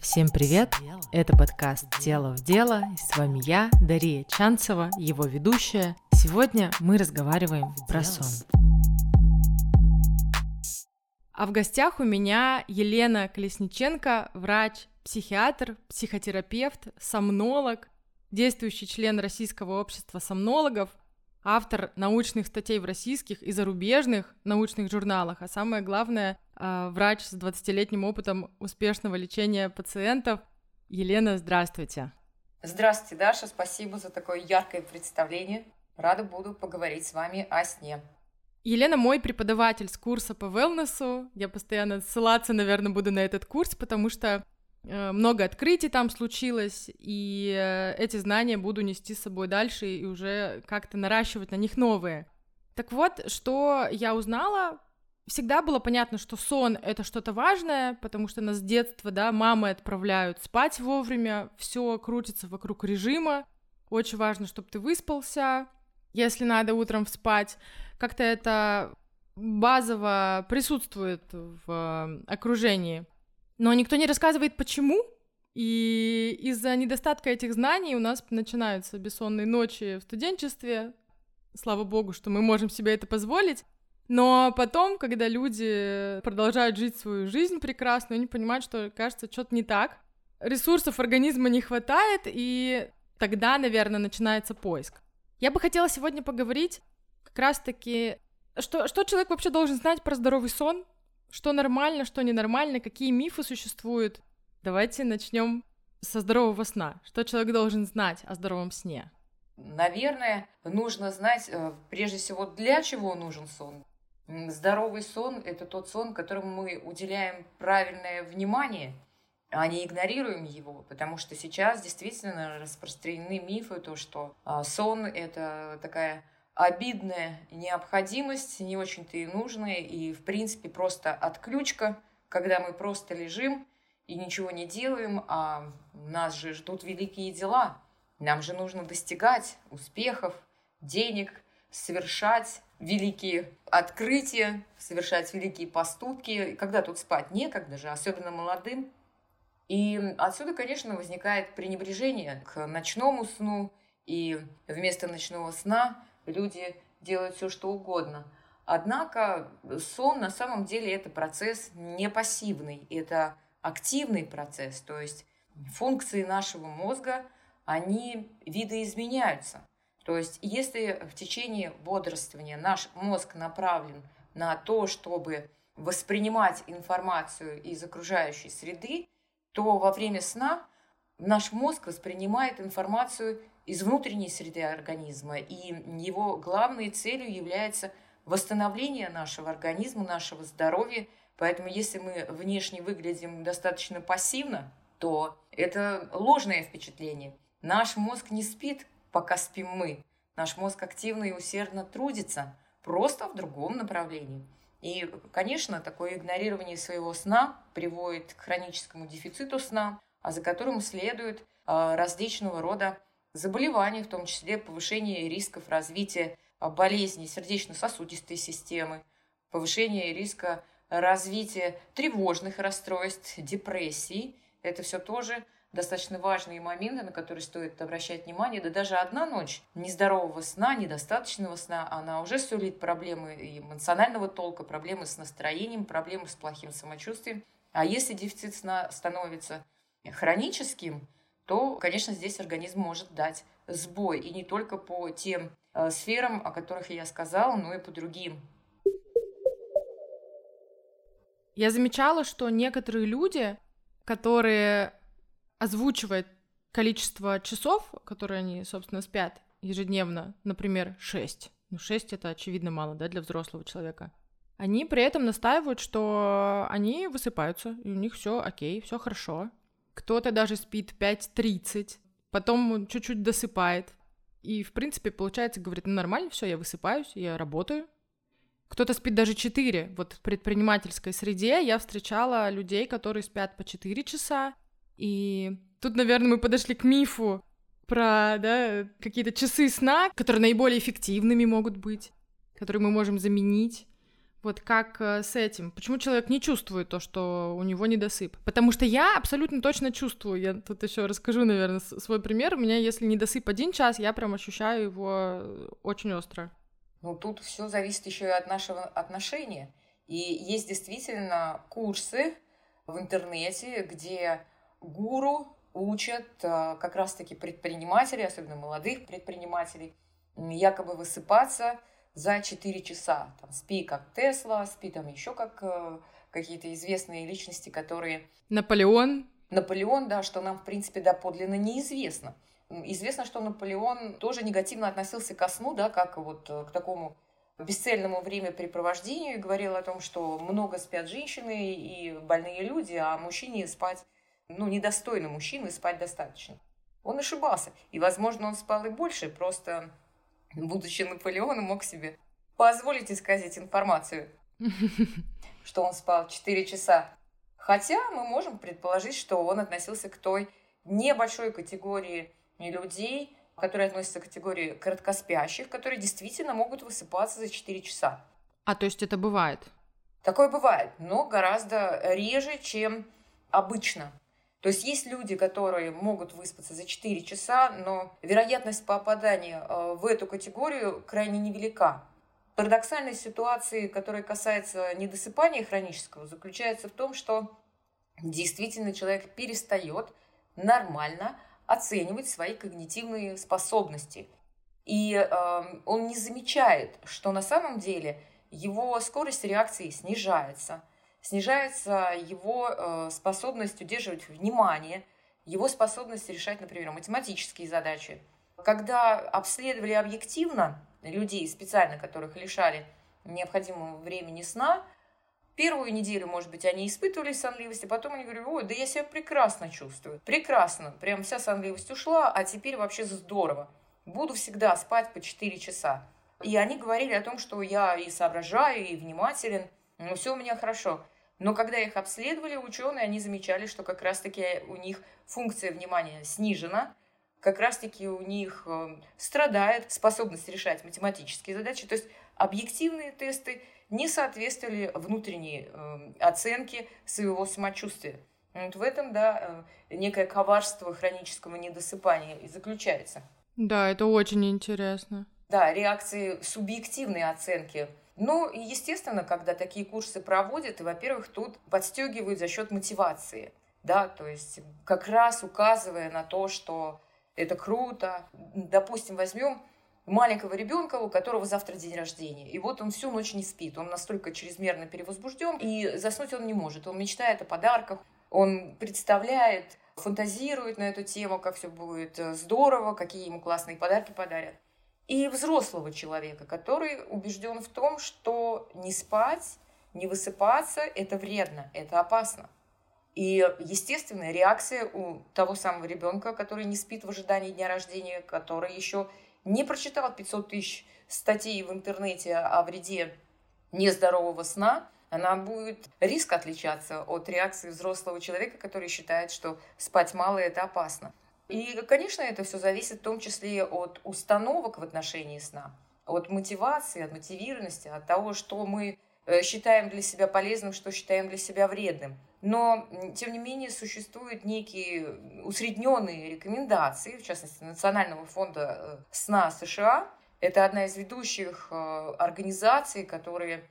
Всем привет! Это подкаст «Тело в дело» и с вами я, Дария Чанцева, его ведущая. Сегодня мы разговариваем про сон. А в гостях у меня Елена Колесниченко, врач, психиатр, психотерапевт, сомнолог, действующий член Российского общества сомнологов, автор научных статей в российских и зарубежных научных журналах, а самое главное, врач с 20-летним опытом успешного лечения пациентов. Елена, здравствуйте. Здравствуйте, Даша, спасибо за такое яркое представление. Рада буду поговорить с вами о сне. Елена мой преподаватель с курса по велнесу. Я постоянно ссылаться, наверное, буду на этот курс, потому что Э, много открытий там случилось, и э, эти знания буду нести с собой дальше и уже как-то наращивать на них новые. Так вот, что я узнала, всегда было понятно, что сон — это что-то важное, потому что нас с детства, да, мамы отправляют спать вовремя, все крутится вокруг режима, очень важно, чтобы ты выспался, если надо утром спать, как-то это базово присутствует в окружении. Но никто не рассказывает, почему. И из-за недостатка этих знаний у нас начинаются бессонные ночи в студенчестве. Слава богу, что мы можем себе это позволить. Но потом, когда люди продолжают жить свою жизнь прекрасную, они понимают, что, кажется, что-то не так. Ресурсов организма не хватает, и тогда, наверное, начинается поиск. Я бы хотела сегодня поговорить как раз-таки, что, что человек вообще должен знать про здоровый сон, что нормально, что ненормально, какие мифы существуют. Давайте начнем со здорового сна. Что человек должен знать о здоровом сне? Наверное, нужно знать, э, прежде всего, для чего нужен сон. Здоровый сон – это тот сон, которому мы уделяем правильное внимание, а не игнорируем его, потому что сейчас действительно распространены мифы, то, что а, сон – это такая обидная необходимость, не очень-то и нужная, и, в принципе, просто отключка, когда мы просто лежим и ничего не делаем, а нас же ждут великие дела. Нам же нужно достигать успехов, денег, совершать великие открытия, совершать великие поступки. Когда тут спать некогда же, особенно молодым. И отсюда, конечно, возникает пренебрежение к ночному сну, и вместо ночного сна люди делают все, что угодно. Однако сон на самом деле это процесс не пассивный, это активный процесс, то есть функции нашего мозга, они видоизменяются. То есть если в течение бодрствования наш мозг направлен на то, чтобы воспринимать информацию из окружающей среды, то во время сна наш мозг воспринимает информацию из внутренней среды организма, и его главной целью является восстановление нашего организма, нашего здоровья. Поэтому если мы внешне выглядим достаточно пассивно, то это ложное впечатление. Наш мозг не спит, пока спим мы. Наш мозг активно и усердно трудится, просто в другом направлении. И, конечно, такое игнорирование своего сна приводит к хроническому дефициту сна, а за которым следует а, различного рода заболеваний, в том числе повышение рисков развития а, болезней сердечно-сосудистой системы, повышение риска развития тревожных расстройств, депрессий. Это все тоже достаточно важные моменты, на которые стоит обращать внимание. Да даже одна ночь нездорового сна, недостаточного сна, она уже сулит проблемы эмоционального толка, проблемы с настроением, проблемы с плохим самочувствием. А если дефицит сна становится хроническим, то, конечно, здесь организм может дать сбой. И не только по тем э, сферам, о которых я сказала, но и по другим. Я замечала, что некоторые люди, которые озвучивают количество часов, которые они, собственно, спят ежедневно, например, 6. Ну, 6 это очевидно мало, да, для взрослого человека. Они при этом настаивают, что они высыпаются, и у них все окей, все хорошо, кто-то даже спит 5.30, потом чуть-чуть досыпает. И, в принципе, получается, говорит, ну нормально, все, я высыпаюсь, я работаю. Кто-то спит даже 4. Вот в предпринимательской среде я встречала людей, которые спят по 4 часа. И тут, наверное, мы подошли к мифу про да, какие-то часы сна, которые наиболее эффективными могут быть, которые мы можем заменить. Вот как э, с этим? Почему человек не чувствует то, что у него недосып? Потому что я абсолютно точно чувствую. Я тут еще расскажу, наверное, свой пример. У меня, если недосып один час, я прям ощущаю его очень остро. Ну, тут все зависит еще и от нашего отношения. И есть действительно курсы в интернете, где гуру учат э, как раз-таки предпринимателей, особенно молодых предпринимателей, якобы высыпаться за 4 часа. Там, спи как Тесла, спи там еще как э, какие-то известные личности, которые... Наполеон. Наполеон, да, что нам, в принципе, доподлинно неизвестно. Известно, что Наполеон тоже негативно относился ко сну, да, как вот э, к такому бесцельному времяпрепровождению и говорил о том, что много спят женщины и больные люди, а мужчине спать, ну, недостойно мужчины спать достаточно. Он ошибался. И, возможно, он спал и больше, просто, будучи Наполеоном, мог себе позволить исказить информацию, что он спал 4 часа. Хотя мы можем предположить, что он относился к той небольшой категории людей, которые относятся к категории короткоспящих, которые действительно могут высыпаться за 4 часа. А то есть это бывает? Такое бывает, но гораздо реже, чем обычно. То есть есть люди, которые могут выспаться за 4 часа, но вероятность попадания э, в эту категорию крайне невелика. Парадоксальная ситуация, которая касается недосыпания хронического, заключается в том, что действительно человек перестает нормально оценивать свои когнитивные способности. И э, он не замечает, что на самом деле его скорость реакции снижается, снижается его э, способность удерживать внимание, его способность решать, например, математические задачи. Когда обследовали объективно людей, специально которых лишали необходимого времени сна, Первую неделю, может быть, они испытывали сонливость, а потом они говорят, ой, да я себя прекрасно чувствую. Прекрасно. Прям вся сонливость ушла, а теперь вообще здорово. Буду всегда спать по 4 часа. И они говорили о том, что я и соображаю, и внимателен, но все у меня хорошо. Но когда их обследовали ученые, они замечали, что как раз-таки у них функция внимания снижена, как раз-таки у них э, страдает способность решать математические задачи. То есть объективные тесты не соответствовали внутренней э, оценке своего самочувствия. Вот в этом, да, э, некое коварство хронического недосыпания и заключается. Да, это очень интересно. Да, реакции субъективной оценки. Ну, и естественно, когда такие курсы проводят, и, во-первых, тут подстегивают за счет мотивации, да, то есть как раз указывая на то, что это круто. Допустим, возьмем маленького ребенка, у которого завтра день рождения. И вот он всю ночь не спит. Он настолько чрезмерно перевозбужден, и заснуть он не может. Он мечтает о подарках, он представляет, фантазирует на эту тему, как все будет э, здорово, какие ему классные подарки подарят. И взрослого человека, который убежден в том, что не спать, не высыпаться – это вредно, это опасно. И естественная реакция у того самого ребенка, который не спит в ожидании дня рождения, который еще не прочитал 500 тысяч статей в интернете о вреде нездорового сна, она будет риск отличаться от реакции взрослого человека, который считает, что спать мало – это опасно. И, конечно, это все зависит в том числе от установок в отношении сна, от мотивации, от мотивированности, от того, что мы э, считаем для себя полезным, что считаем для себя вредным. Но, тем не менее, существуют некие усредненные рекомендации, в частности, Национального фонда э, сна США. Это одна из ведущих э, организаций, которые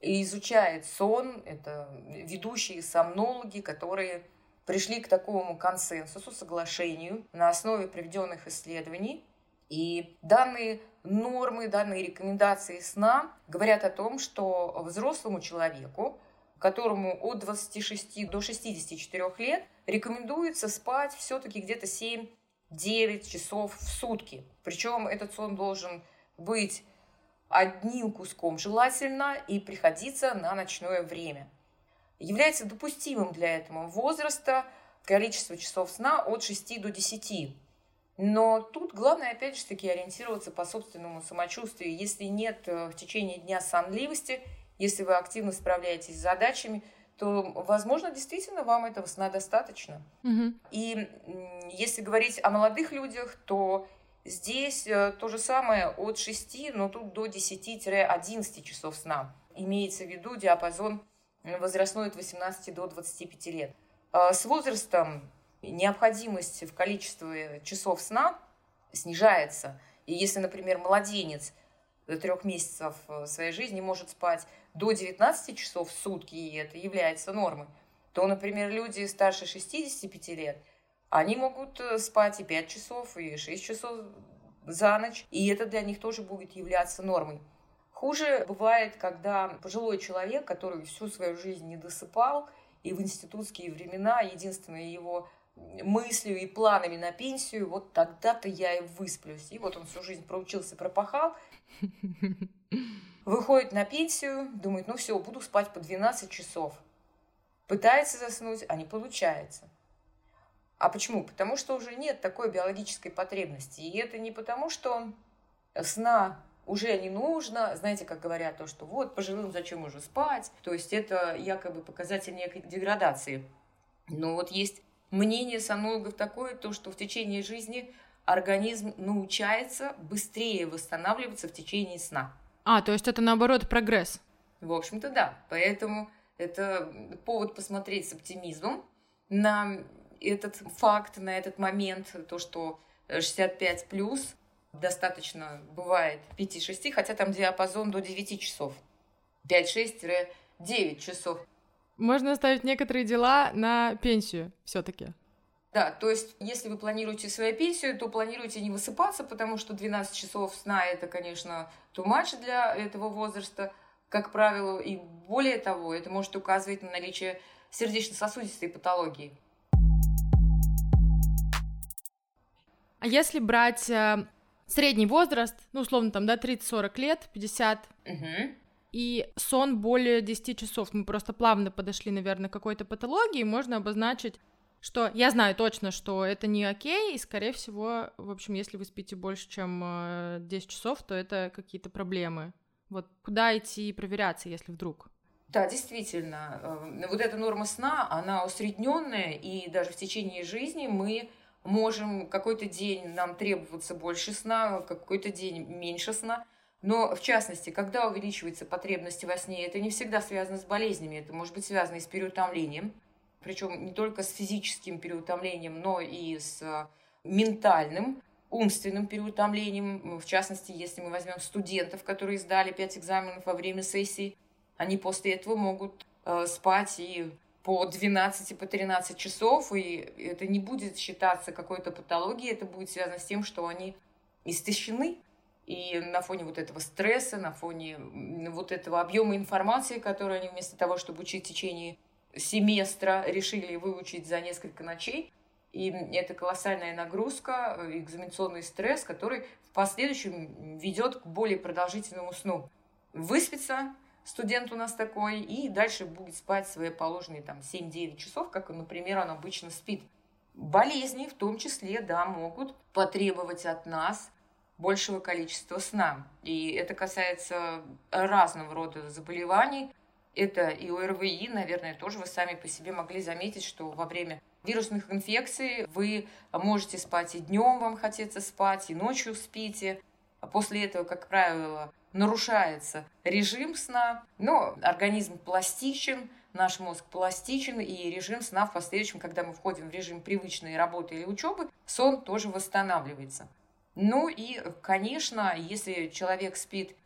изучает сон. Это ведущие сомнологи, которые пришли к такому консенсусу, соглашению на основе проведенных исследований. И данные нормы, данные рекомендации сна говорят о том, что взрослому человеку которому от 26 до 64 лет рекомендуется спать все-таки где-то 7-9 часов в сутки. Причем этот сон должен быть одним куском желательно и приходиться на ночное время. Является допустимым для этого возраста количество часов сна от 6 до 10. Но тут главное, опять же таки, ориентироваться по собственному самочувствию. Если нет э, в течение дня сонливости – если вы активно справляетесь с задачами, то, возможно, действительно вам этого сна достаточно. Угу. И если говорить о молодых людях, то здесь э, то же самое от 6, но тут до 10-11 часов сна. имеется в виду диапазон возрастной от 18 до 25 лет. А с возрастом необходимость в количестве часов сна снижается. И если, например, младенец до трех месяцев своей жизни может спать до 19 часов в сутки, и это является нормой, то, например, люди старше 65 лет, они могут э, спать и 5 часов, и 6 часов за ночь, и это для них тоже будет являться нормой. Хуже бывает, когда пожилой человек, который всю свою жизнь не досыпал, и в институтские времена единственной его мыслью и планами на пенсию, вот тогда-то я и высплюсь. И вот он всю жизнь проучился, пропахал, выходит на пенсию, думает, ну все, буду спать по 12 часов. Пытается заснуть, а не получается. А почему? Потому что уже нет такой биологической потребности. И это не потому, что сна уже не нужно, знаете, как говорят, то, что вот, пожилым зачем уже спать, то есть это якобы показатель некой деградации. Но вот есть мнение сомнологов такое, то, что в течение жизни организм научается быстрее восстанавливаться в течение сна. А, то есть это наоборот прогресс. В общем-то, да. Поэтому это повод посмотреть с оптимизмом на этот факт, на этот момент, то, что 65 плюс достаточно бывает 5-6, хотя там диапазон до 9 часов. 5-6-9 часов. Можно оставить некоторые дела на пенсию все-таки. Да, то есть, если вы планируете свою пенсию, то планируйте не высыпаться, потому что 12 часов сна это, конечно, too much для этого возраста, как правило, и более того, это может указывать на наличие сердечно-сосудистой патологии. А если брать э, средний возраст, ну, условно, там, да, 30-40 лет, 50, угу. и сон более 10 часов, мы просто плавно подошли, наверное, к какой-то патологии, можно обозначить, что я знаю точно, что это не окей, и, скорее всего, в общем, если вы спите больше, чем 10 э, часов, то это какие-то проблемы. Вот куда идти проверяться, если вдруг? Да, действительно, э, вот эта норма сна, она усредненная, и даже в течение жизни мы можем какой-то день нам требоваться больше сна, какой-то день меньше сна. Но, в частности, когда увеличивается потребность во сне, это не всегда связано с болезнями, это может быть связано и с переутомлением, причем не только с физическим переутомлением, но и с э, ментальным, умственным переутомлением. В частности, если мы возьмем студентов, которые сдали 5 экзаменов во время сессии, они после этого могут э, спать и по 12 и по 13 часов, и это не будет считаться какой-то патологией, это будет связано с тем, что они истощены, и на фоне вот этого стресса, на фоне вот этого объема информации, которую они вместо того, чтобы учить в течение семестра, решили выучить за несколько ночей, и это колоссальная нагрузка, экзаменационный стресс, который в последующем ведет к более продолжительному сну. Выспится, студент у нас такой, и дальше будет спать свои положенные там 7-9 часов, как, например, он обычно спит. Болезни в том числе, да, могут потребовать от нас большего количества сна. И это касается разного рода заболеваний. Это и ОРВИ, наверное, тоже вы сами по себе могли заметить, что во время вирусных инфекций вы можете спать и днем вам хотеться спать, и ночью спите. А после этого, как правило, нарушается режим сна, но организм пластичен, наш мозг пластичен, и режим сна в последующем, когда мы входим в режим привычной работы или учебы, сон тоже восстанавливается. Ну и, конечно, если человек спит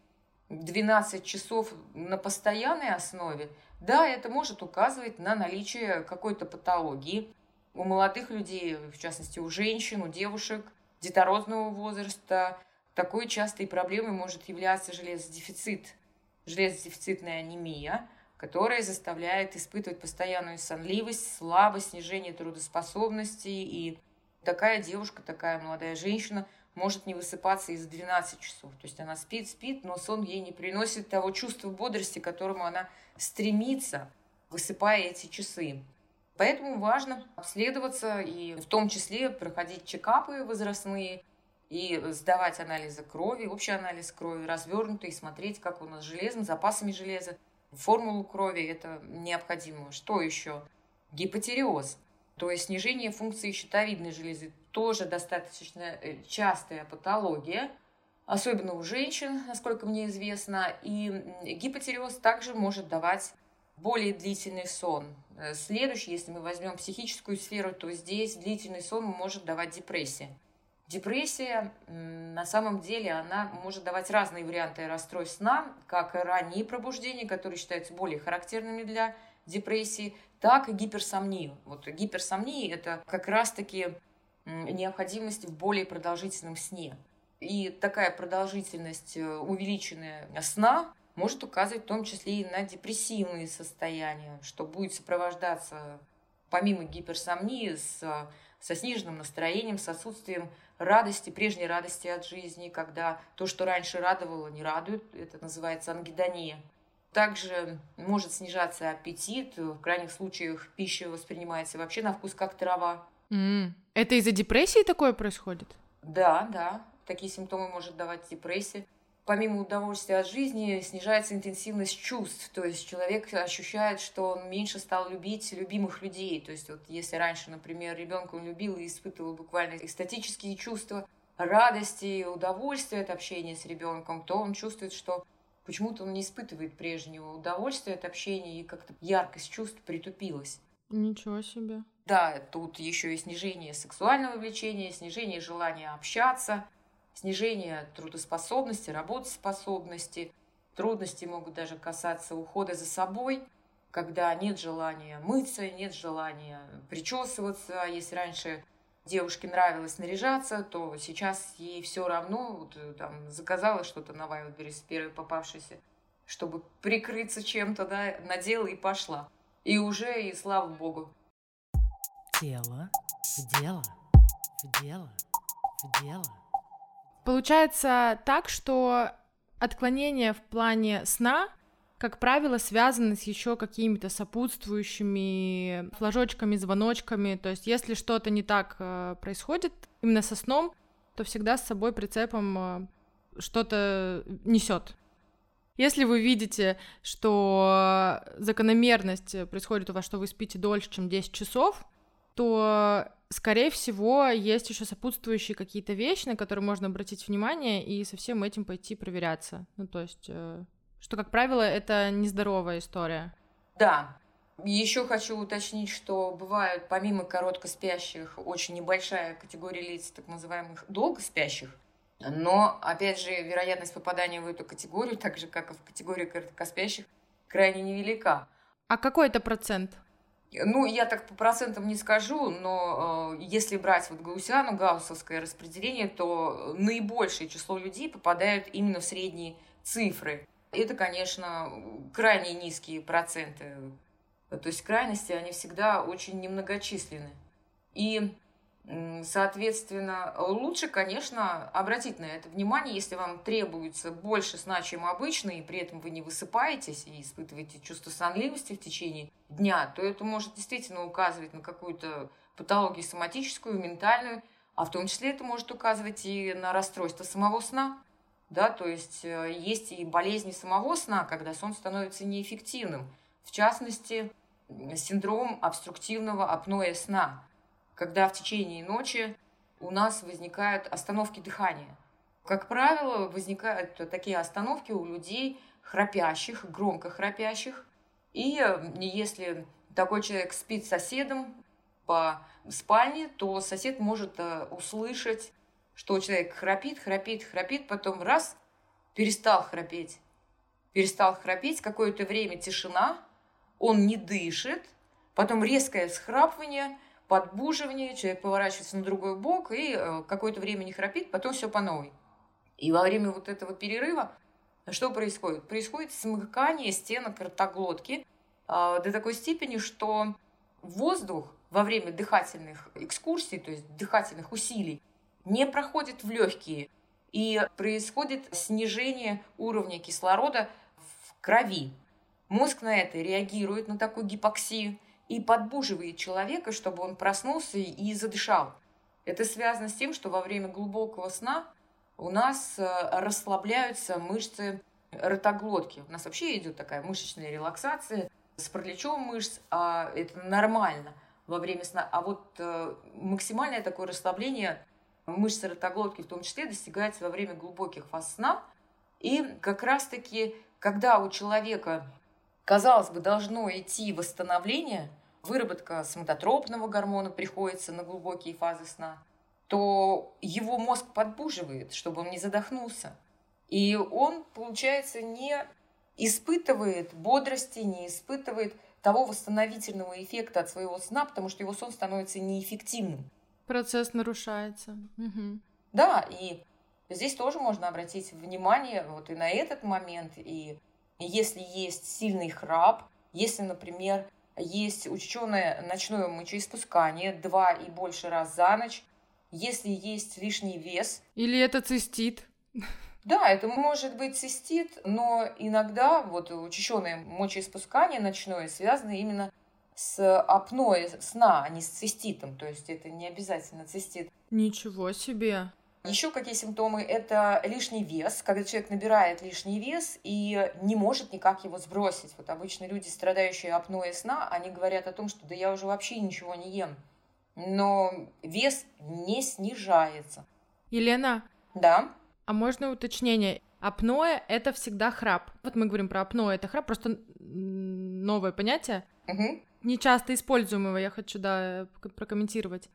12 часов на постоянной основе, да, это может указывать на наличие какой-то патологии у молодых людей, в частности у женщин, у девушек детородного возраста, такой частой проблемой может являться железодефицит, железодефицитная анемия, которая заставляет испытывать постоянную сонливость, слабость, снижение трудоспособности. И такая девушка, такая молодая женщина может не высыпаться из 12 часов. То есть она спит, спит, но сон ей не приносит того чувства бодрости, к которому она стремится, высыпая эти часы. Поэтому важно обследоваться и в том числе проходить чекапы возрастные, и сдавать анализы крови, общий анализ крови, развернутый, смотреть, как у нас с железом, запасами железа, формулу крови, это необходимо. Что еще? Гипотереоз, то есть снижение функции щитовидной железы, тоже достаточно э, частая патология. особенно у женщин, насколько мне известно. И гипотиреоз также может давать более длительный сон. Э, следующий, если мы возьмем психическую сферу, то здесь длительный сон может давать депрессия. Депрессия, на самом деле, она может давать разные варианты расстройств сна, как ранние пробуждения, которые считаются более характерными для депрессии, так и гиперсомнию. Вот гиперсомния – это как раз-таки необходимость в более продолжительном сне. И такая продолжительность э, увеличенная сна может указывать в том числе и на депрессивные состояния, что будет сопровождаться помимо гиперсомнии с, со сниженным настроением, с отсутствием радости, прежней радости от жизни, когда то, что раньше радовало, не радует, это называется ангидония. Также может снижаться аппетит, в крайних случаях пища воспринимается вообще на вкус как трава. Mm. Это из-за депрессии такое происходит? Да, да. Такие симптомы может давать депрессия. Помимо удовольствия от жизни, снижается интенсивность чувств. То есть человек ощущает, что он меньше стал любить любимых людей. То есть вот если раньше, например, ребенка он любил и испытывал буквально эстетические чувства, радости, удовольствия от общения с ребенком, то он чувствует, что почему-то он не испытывает прежнего удовольствия от общения, и как-то яркость чувств притупилась. Ничего себе. Да, тут еще и снижение сексуального влечения, снижение желания общаться, снижение трудоспособности, работоспособности. Трудности могут даже касаться ухода за собой, когда нет желания мыться, нет желания причесываться. Если раньше девушке нравилось наряжаться, то сейчас ей все равно, вот, э, там, заказала что-то на Вайлдберрис, первой попавшейся, чтобы прикрыться чем-то, да, надела и пошла. И уже, и слава богу. Тело в дело, в дело, в дело. Получается так, что отклонения в плане сна как правило, связаны с еще какими-то сопутствующими флажочками, звоночками. То есть, если что-то не так э, происходит именно со сном, то всегда с собой прицепом э, что-то несет. Если вы видите, что закономерность происходит у вас, что вы спите дольше, чем 10 часов, то, скорее всего, есть еще сопутствующие какие-то вещи, на которые можно обратить внимание и со всем этим пойти проверяться. Ну, то есть э, что, как правило, это нездоровая история. Да. Еще хочу уточнить, что бывают помимо короткоспящих очень небольшая категория лиц, так называемых долгоспящих, но, опять же, вероятность попадания в эту категорию, так же, как и в категорию короткоспящих, крайне невелика. А какой это процент? Ну, я так по процентам не скажу, но э, если брать вот гаусиану, гауссовское распределение, то наибольшее число людей попадают именно в средние цифры. Это, конечно, крайне низкие проценты. То есть крайности, они всегда очень немногочисленны. И, соответственно, лучше, конечно, обратить на это внимание, если вам требуется больше сна, чем обычно, и при этом вы не высыпаетесь и испытываете чувство сонливости в течение дня, то это может действительно указывать на какую-то патологию соматическую, ментальную, а в том числе это может указывать и на расстройство самого сна да, то есть э, есть и болезни самого сна, когда сон становится неэффективным. В частности, синдром обструктивного апноэ сна, когда в течение ночи у нас возникают остановки дыхания. Как правило, возникают такие остановки у людей храпящих, громко храпящих. И если такой человек спит с соседом по спальне, то сосед может э, услышать что человек храпит, храпит, храпит, потом раз, перестал храпеть. Перестал храпеть, какое-то время тишина, он не дышит, потом резкое схрапывание, подбуживание, человек поворачивается на другой бок и э, какое-то время не храпит, потом все по новой. И во время вот этого перерыва что происходит? Происходит смыкание стенок ротоглотки э, до такой степени, что воздух во время дыхательных экскурсий, то есть дыхательных усилий, не проходит в легкие, и происходит снижение уровня кислорода в крови. Мозг на это реагирует, на такую гипоксию, и подбуживает человека, чтобы он проснулся и задышал. Это связано с тем, что во время глубокого сна у нас э, расслабляются мышцы ротоглотки. У нас вообще идет такая мышечная релаксация с параличом мышц, а это нормально во время сна. А вот э, максимальное такое расслабление мышцы ротоглотки в том числе достигается во время глубоких фаз сна. И как раз-таки, когда у человека, казалось бы, должно идти восстановление, выработка соматотропного гормона приходится на глубокие фазы сна, то его мозг подбуживает, чтобы он не задохнулся. И он, получается, не испытывает бодрости, не испытывает того восстановительного эффекта от своего сна, потому что его сон становится неэффективным. Процесс нарушается. Угу. Да, и здесь тоже можно обратить внимание вот и на этот момент. И если есть сильный храп, если, например, есть учащенное ночное мочеиспускание два и больше раз за ночь, если есть лишний вес. Или это цистит. Да, это может быть цистит, но иногда вот учащенное мочеиспускание ночное связано именно с апноэ сна, а не с циститом. То есть это не обязательно цистит. Ничего себе. Еще какие симптомы? Это лишний вес, когда человек набирает лишний вес и не может никак его сбросить. Вот обычно люди, страдающие апноэ сна, они говорят о том, что да я уже вообще ничего не ем. Но вес не снижается. Елена? Да? А можно уточнение? Апноэ — это всегда храп. Вот мы говорим про апноэ, это храп, просто новое понятие. Угу нечасто используемого, я хочу, да, прокомментировать.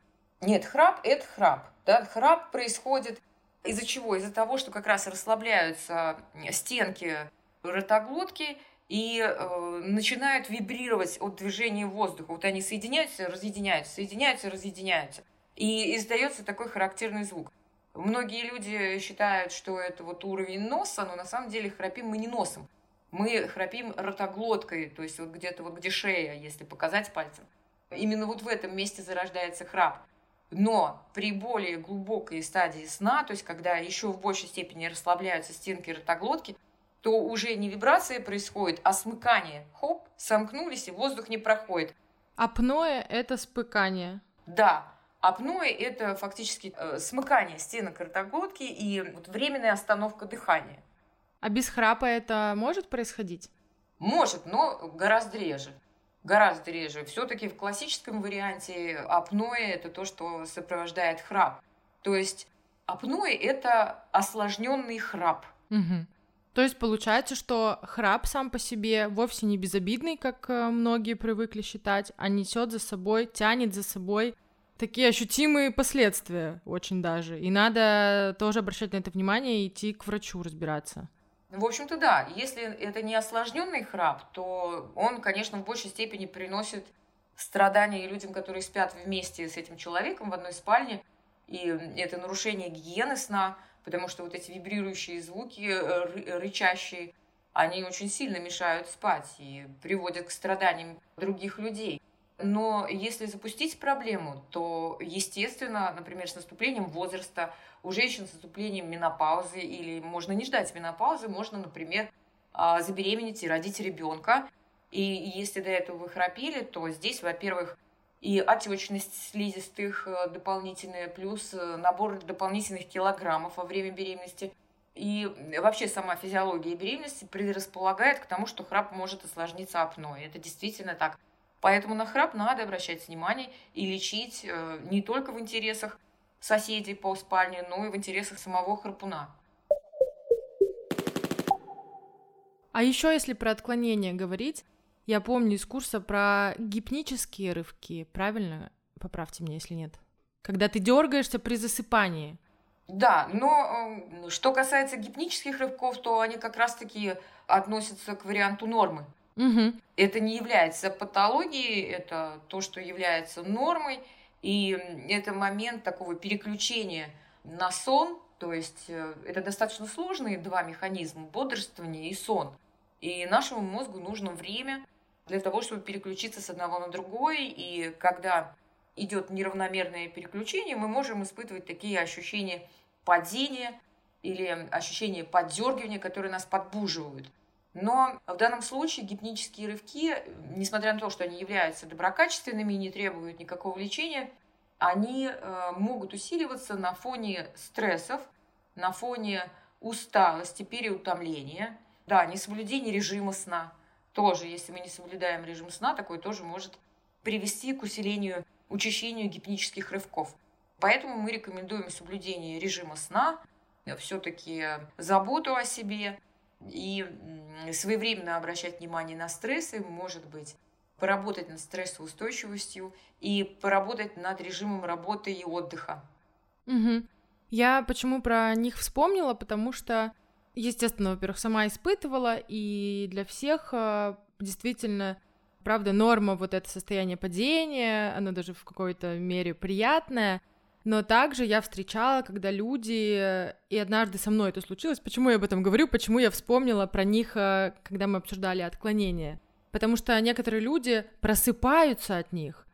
Нет, храп – это храп. Да? Храп происходит из-за чего? Из-за того, что как раз расслабляются стенки ротоглотки и э, начинают вибрировать от движения воздуха. Вот они соединяются, разъединяются, соединяются, разъединяются. И издается такой характерный звук. Многие люди считают, что это вот уровень носа, но на самом деле храпим мы не носом мы храпим ротоглоткой, то есть вот где-то вот где шея, если показать пальцем. Именно вот в этом месте зарождается храп. Но при более глубокой стадии сна, то есть когда еще в большей степени расслабляются стенки ротоглотки, то уже не вибрация происходит, а смыкание. Хоп, сомкнулись, и воздух не проходит. Апноэ — это спыкание. Да, апноэ — это фактически э, смыкание стенок ротоглотки и вот временная остановка дыхания. А без храпа это может происходить? Может, но гораздо реже. Гораздо реже. Все-таки в классическом варианте апноэ это то, что сопровождает храп. То есть апноэ это осложненный храп. Угу. То есть получается, что храп сам по себе вовсе не безобидный, как э, многие привыкли считать, а несет за собой, тянет за собой такие ощутимые последствия очень даже. И надо тоже обращать на это внимание и идти к врачу разбираться. В общем-то, да. Если это не осложненный храп, то он, конечно, в большей степени приносит страдания людям, которые спят вместе с этим человеком в одной спальне. И это нарушение гигиены сна, потому что вот эти вибрирующие звуки, э, рычащие, они очень сильно мешают спать и приводят к страданиям других людей. Но если запустить проблему, то, естественно, например, с наступлением возраста, у женщин с наступлением менопаузы или можно не ждать менопаузы, можно, например, а, забеременеть и родить ребенка. И если до этого вы храпели, то здесь, во-первых, и отечность слизистых э, дополнительная, плюс э, набор дополнительных килограммов во время беременности. И вообще сама физиология беременности предрасполагает к тому, что храп может осложниться апноэ. Это действительно так. Поэтому на храп надо обращать внимание и лечить э, не только в интересах соседей по спальне, но и в интересах самого храпуна. А еще если про отклонение говорить, я помню из курса про гипнические рывки, правильно? Поправьте меня, если нет. Когда ты дергаешься при засыпании. Да, но э, что касается гипнических рывков, то они как раз-таки относятся к варианту нормы. Угу. Это не является патологией, это то, что является нормой, и это момент такого переключения на сон, то есть э, это достаточно сложные два механизма, бодрствование и сон. И нашему мозгу нужно время для того, чтобы переключиться с одного на другое, и когда идет неравномерное переключение, мы можем испытывать такие ощущения падения или ощущения поддергивания, которые нас подбуживают. Но в данном случае гипнические рывки, несмотря на то, что они являются доброкачественными и не требуют никакого лечения, они э, могут усиливаться на фоне стрессов, на фоне усталости, переутомления, да, несоблюдение режима сна. Тоже, если мы не соблюдаем режим сна, такое тоже может привести к усилению, учащению гипнических рывков. Поэтому мы рекомендуем соблюдение режима сна, все-таки заботу о себе и своевременно обращать внимание на стрессы, может быть, поработать над стрессоустойчивостью и поработать над режимом работы и отдыха. Угу. Я почему про них вспомнила, потому что, естественно, во-первых, сама испытывала, и для всех э, действительно, правда, норма вот это состояние падения, оно даже в какой-то мере приятное, но также я встречала, когда люди, и однажды со мной это случилось, почему я об этом говорю, почему я вспомнила про них, э, когда мы обсуждали отклонение. Потому что некоторые люди просыпаются от них,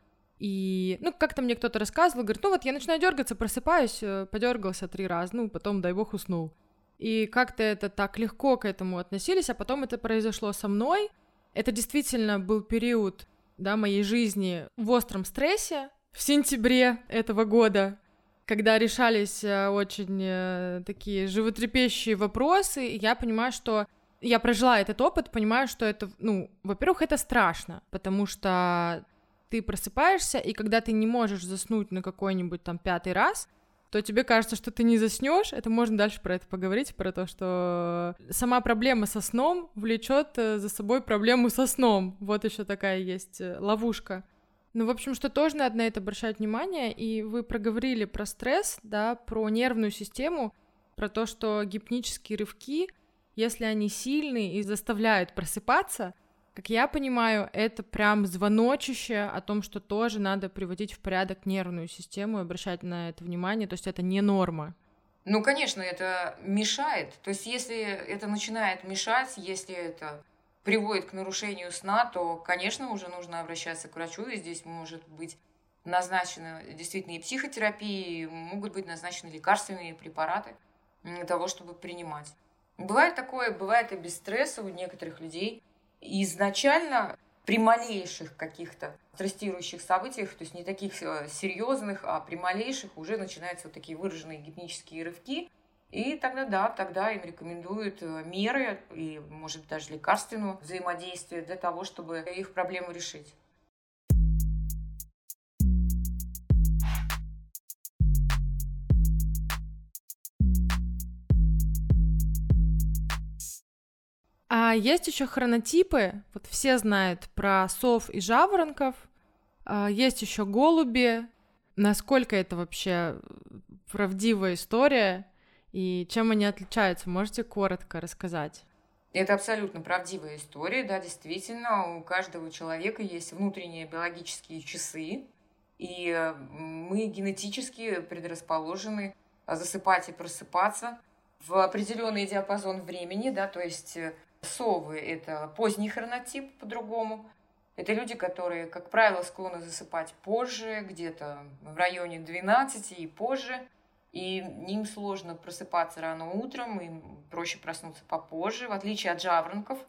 и, ну, как-то мне кто-то рассказывал, говорит, ну вот я начинаю дергаться, просыпаюсь, э, подергался три раза, ну, потом, дай бог, уснул. И как-то это так легко к этому относились, а потом это произошло со мной. Это действительно был период, да, моей жизни в остром стрессе в сентябре этого года, когда решались э, очень э, такие животрепещущие вопросы, я понимаю, что я прожила этот опыт, понимаю, что это, ну, во-первых, это страшно, потому что ты просыпаешься, и когда ты не можешь заснуть на какой-нибудь там пятый раз, то тебе кажется, что ты не заснешь. Это можно дальше про это поговорить, про то, что сама проблема со сном влечет э, за собой проблему со сном. Вот еще такая есть ловушка. Ну, в общем, что тоже надо на это обращать внимание, и вы проговорили про стресс, да, про нервную систему, про то, что гипнические рывки, если они сильные и заставляют просыпаться, как я понимаю, это прям звоночище о том, что тоже надо приводить в порядок нервную систему и обращать на это внимание, то есть это не норма. Ну, конечно, это мешает. То есть, если это начинает мешать, если это приводит к нарушению сна, то, конечно, уже нужно обращаться к врачу, и здесь может быть назначена действительно и психотерапия, и могут быть назначены лекарственные препараты для того, чтобы принимать. Бывает такое, бывает и без стресса у некоторых людей – изначально при малейших каких-то стрессирующих событиях, то есть не таких э, серьезных, а при малейших уже начинаются вот такие выраженные гипнические рывки. И тогда, да, тогда им рекомендуют э, меры и, может, даже лекарственное взаимодействие для того, чтобы их проблему решить. А есть еще хронотипы. Вот все знают про сов и жаворонков. А есть еще голуби. Насколько это вообще правдивая история и чем они отличаются? Можете коротко рассказать? Это абсолютно правдивая история, да, действительно, у каждого человека есть внутренние биологические часы, и мы генетически предрасположены засыпать и просыпаться в определенный диапазон времени, да, то есть Совы – это поздний хронотип по-другому. Это люди, которые, как правило, склонны засыпать позже, где-то в районе 12 и позже. И им сложно просыпаться рано утром, им проще проснуться попозже, в отличие от жаворонков.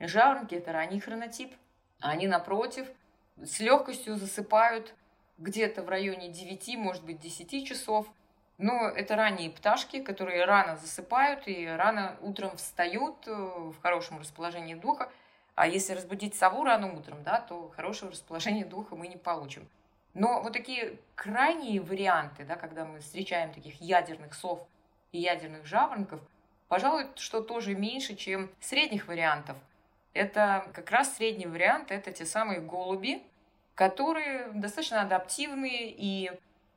Жаворонки – это ранний хронотип. Они, напротив, с легкостью засыпают где-то в районе 9, может быть, 10 часов – но это ранние пташки, которые рано засыпают и рано утром встают э, в хорошем расположении духа. А если разбудить сову рано утром, да, то хорошего расположения духа мы не получим. Но вот такие крайние варианты, да, когда мы встречаем таких ядерных сов и ядерных жаворонков, пожалуй, что тоже меньше, чем средних вариантов. Это как раз средний вариант, это те самые голуби, которые достаточно адаптивные и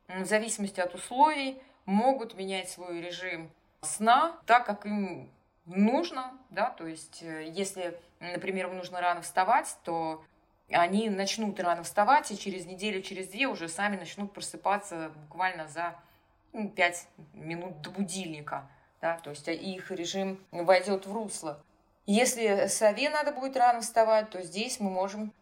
в зависимости от условий могут менять свой режим сна так, как им нужно, да, то есть э, если, например, им нужно рано вставать, то они начнут рано вставать, и через неделю, через две уже сами начнут просыпаться буквально за ну, 5 минут до будильника, да, то есть их режим войдет в русло. Если сове надо будет рано вставать, то здесь мы можем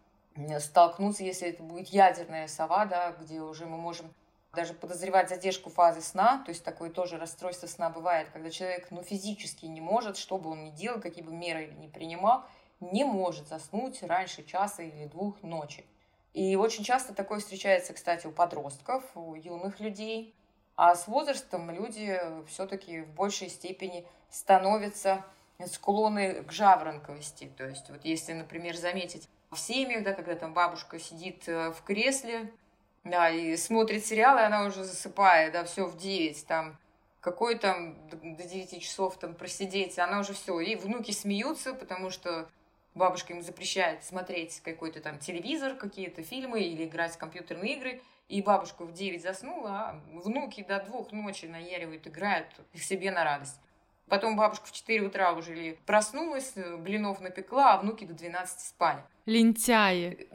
столкнуться, если это будет ядерная сова, да, где уже мы можем даже подозревать задержку фазы сна, то есть такое тоже расстройство сна бывает, когда человек ну, физически не может, что бы он ни делал, какие бы меры ни принимал, не может заснуть раньше часа или двух ночи. И очень часто такое встречается, кстати, у подростков, у юных людей. А с возрастом люди все-таки в большей степени становятся склонны к жаворонковости. То есть вот если, например, заметить в семьях, да, когда там бабушка сидит э, в кресле, Да, и смотрит сериалы, она уже засыпает, да, все в 9, там, какой там до 9 часов там просидеть, она уже все. И внуки смеются, потому что бабушка им запрещает смотреть какой-то там телевизор, какие-то фильмы или играть в компьютерные игры. И бабушка в 9 заснула, а внуки до двух ночи наяривают, играют их себе на радость. Потом бабушка в 4 утра уже проснулась, блинов напекла, а внуки до 12 спали. Лентяи.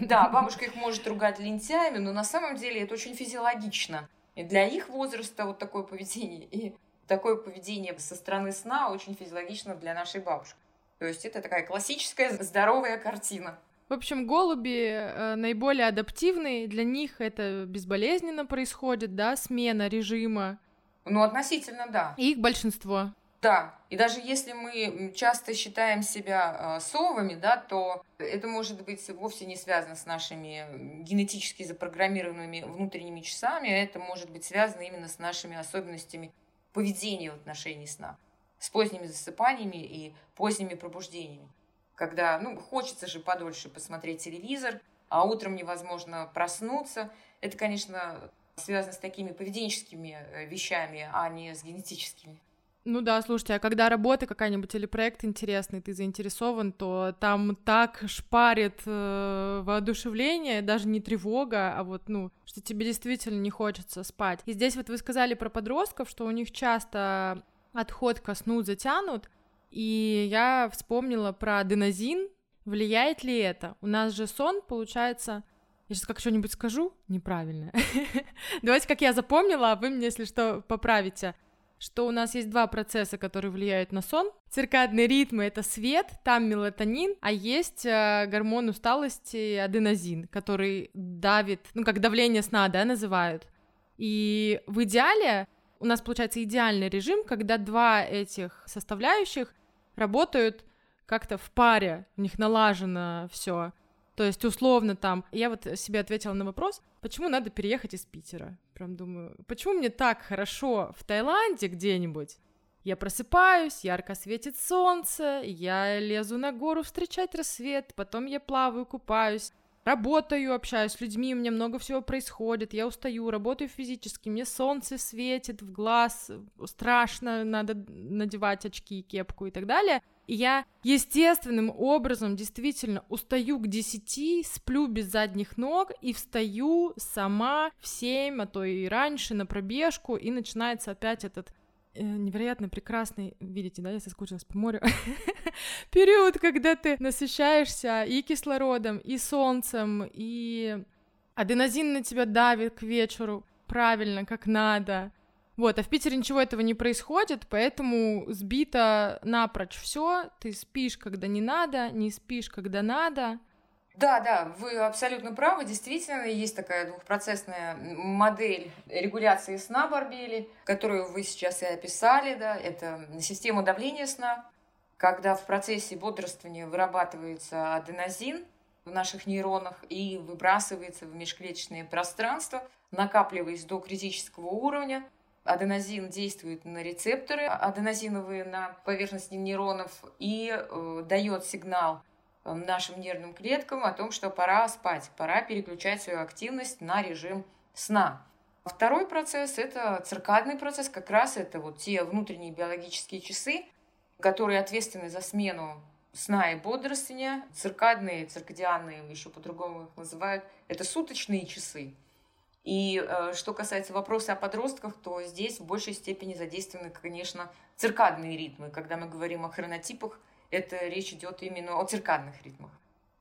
Да, бабушка их может ругать лентяями, но на самом деле это очень физиологично. И для их возраста вот такое поведение. И такое поведение со стороны сна очень физиологично для нашей бабушки. То есть это такая классическая здоровая картина. В общем, голуби э, наиболее адаптивные, для них это безболезненно происходит, да, смена режима. Ну, относительно, да. И их большинство. Да, и даже если мы часто считаем себя э, совами, да, то это может быть вовсе не связано с нашими генетически запрограммированными внутренними часами, это может быть связано именно с нашими особенностями поведения в отношении сна, с поздними засыпаниями и поздними пробуждениями. Когда, ну, хочется же подольше посмотреть телевизор, а утром невозможно проснуться. Это, конечно, связано с такими поведенческими э, вещами, а не с генетическими. Ну да, слушайте, а когда работа какая-нибудь или проект интересный, ты заинтересован, то там так шпарит э, воодушевление, даже не тревога, а вот, ну, что тебе действительно не хочется спать. И здесь вот вы сказали про подростков, что у них часто отход ко сну затянут, и я вспомнила про аденозин. Влияет ли это? У нас же сон, получается, я сейчас как что-нибудь скажу неправильно. Давайте, как я запомнила, а вы мне, если что, поправите что у нас есть два процесса, которые влияют на сон. Циркадные ритмы — это свет, там мелатонин, а есть э, гормон усталости аденозин, который давит, ну, как давление сна, да, называют. И в идеале у нас получается идеальный режим, когда два этих составляющих работают как-то в паре, у них налажено все. То есть, условно, там, я вот себе ответила на вопрос, почему надо переехать из Питера? Прям думаю, почему мне так хорошо в Таиланде где-нибудь? Я просыпаюсь, ярко светит солнце, я лезу на гору встречать рассвет, потом я плаваю, купаюсь, работаю, общаюсь с людьми, у меня много всего происходит, я устаю, работаю физически, мне солнце светит в глаз, страшно, надо надевать очки, кепку и так далее. И я естественным образом действительно устаю к 10, сплю без задних ног и встаю сама в 7, а то и раньше на пробежку, и начинается опять этот невероятно прекрасный, видите, да, я соскучилась по морю, период, когда ты насыщаешься и кислородом, и солнцем, и аденозин на тебя давит к вечеру правильно, как надо, вот, а в Питере ничего этого не происходит, поэтому сбито напрочь все. Ты спишь, когда не надо, не спишь, когда надо. Да, да, вы абсолютно правы. Действительно, есть такая двухпроцессная модель регуляции сна Барбели, которую вы сейчас и описали. Да, это система давления сна, когда в процессе бодрствования вырабатывается аденозин в наших нейронах и выбрасывается в межклеточное пространство, накапливаясь до критического уровня – Аденозин действует на рецепторы аденозиновые на поверхности нейронов и э, дает сигнал нашим нервным клеткам о том, что пора спать, пора переключать свою активность на режим сна. Второй процесс – это циркадный процесс, как раз это вот те внутренние биологические часы, которые ответственны за смену сна и бодрствования. Циркадные, циркадианные, еще по-другому их называют, это суточные часы. И э, что касается вопроса о подростках, то здесь в большей степени задействованы, конечно, циркадные ритмы. Когда мы говорим о хронотипах, это речь идет именно о циркадных ритмах.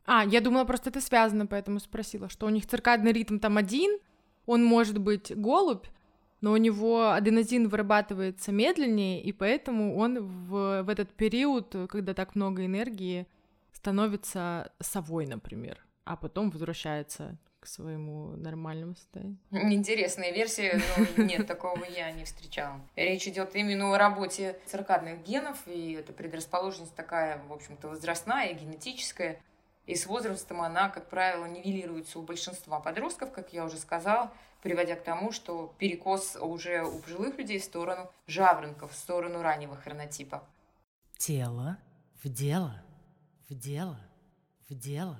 А, я думала, просто это связано, поэтому спросила, что у них циркадный ритм там один, он может быть голубь, но у него аденозин вырабатывается медленнее, и поэтому он в, в этот период, когда так много энергии, становится совой, например, а потом возвращается к своему нормальному состоянию. Интересная версия, но нет, такого я не встречала. Речь идет именно о работе циркадных генов, и эта предрасположенность такая, в общем-то, возрастная и генетическая. И с возрастом она, как правило, нивелируется у большинства подростков, как я уже сказала, приводя к тому, что перекос уже у пожилых людей в сторону жаворонков, в сторону раннего хронотипа. Тело в дело, в дело, в дело,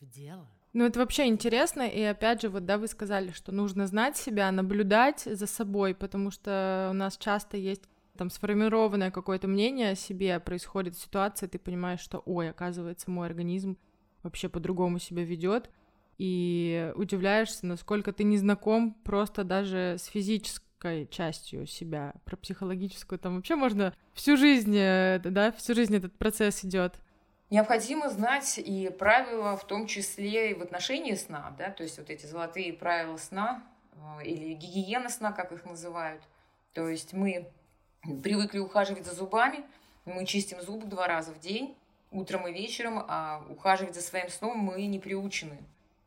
в дело. Ну, это вообще интересно, и опять же, вот, да, вы сказали, что нужно знать себя, наблюдать за собой, потому что у нас часто есть там сформированное какое-то мнение о себе, происходит ситуация, ты понимаешь, что, ой, оказывается, мой организм вообще по-другому себя ведет, и удивляешься, насколько ты не знаком просто даже с физической частью себя, про психологическую там вообще можно всю жизнь, э, да, всю жизнь этот процесс идет. Необходимо знать и правила, в том числе и в отношении сна, да, то есть вот эти золотые правила сна э, или гигиена сна, как их называют. То есть мы привыкли ухаживать за зубами, мы чистим зубы два раза в день, утром и вечером, а ухаживать за своим сном мы не приучены.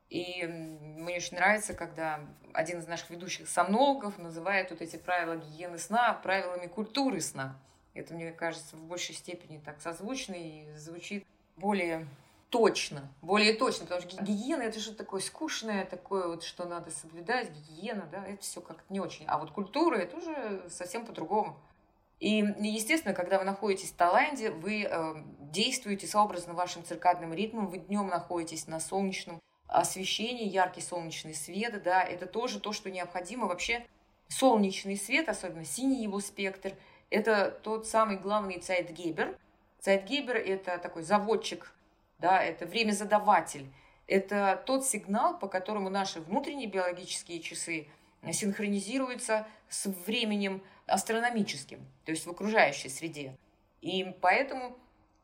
И мне очень нравится, когда один из наших ведущих сомнологов называет вот эти правила гигиены сна правилами культуры сна. Это, мне кажется, в большей степени так созвучно и звучит более точно, более точно, потому что гигиена это что-то такое скучное, такое вот, что надо соблюдать, гигиена, да, это все как-то не очень. А вот культура это уже совсем по-другому. И, естественно, когда вы находитесь в Таиланде, вы э, действуете сообразно вашим циркадным ритмом, вы днем находитесь на солнечном освещении, яркий солнечный свет, да, это тоже то, что необходимо. Вообще солнечный свет, особенно синий его спектр, это тот самый главный цайтгебер, Цайтгебер – это такой заводчик, да, это время-задаватель. Это тот сигнал, по которому наши внутренние биологические часы синхронизируются с временем астрономическим, то есть в окружающей среде. И поэтому,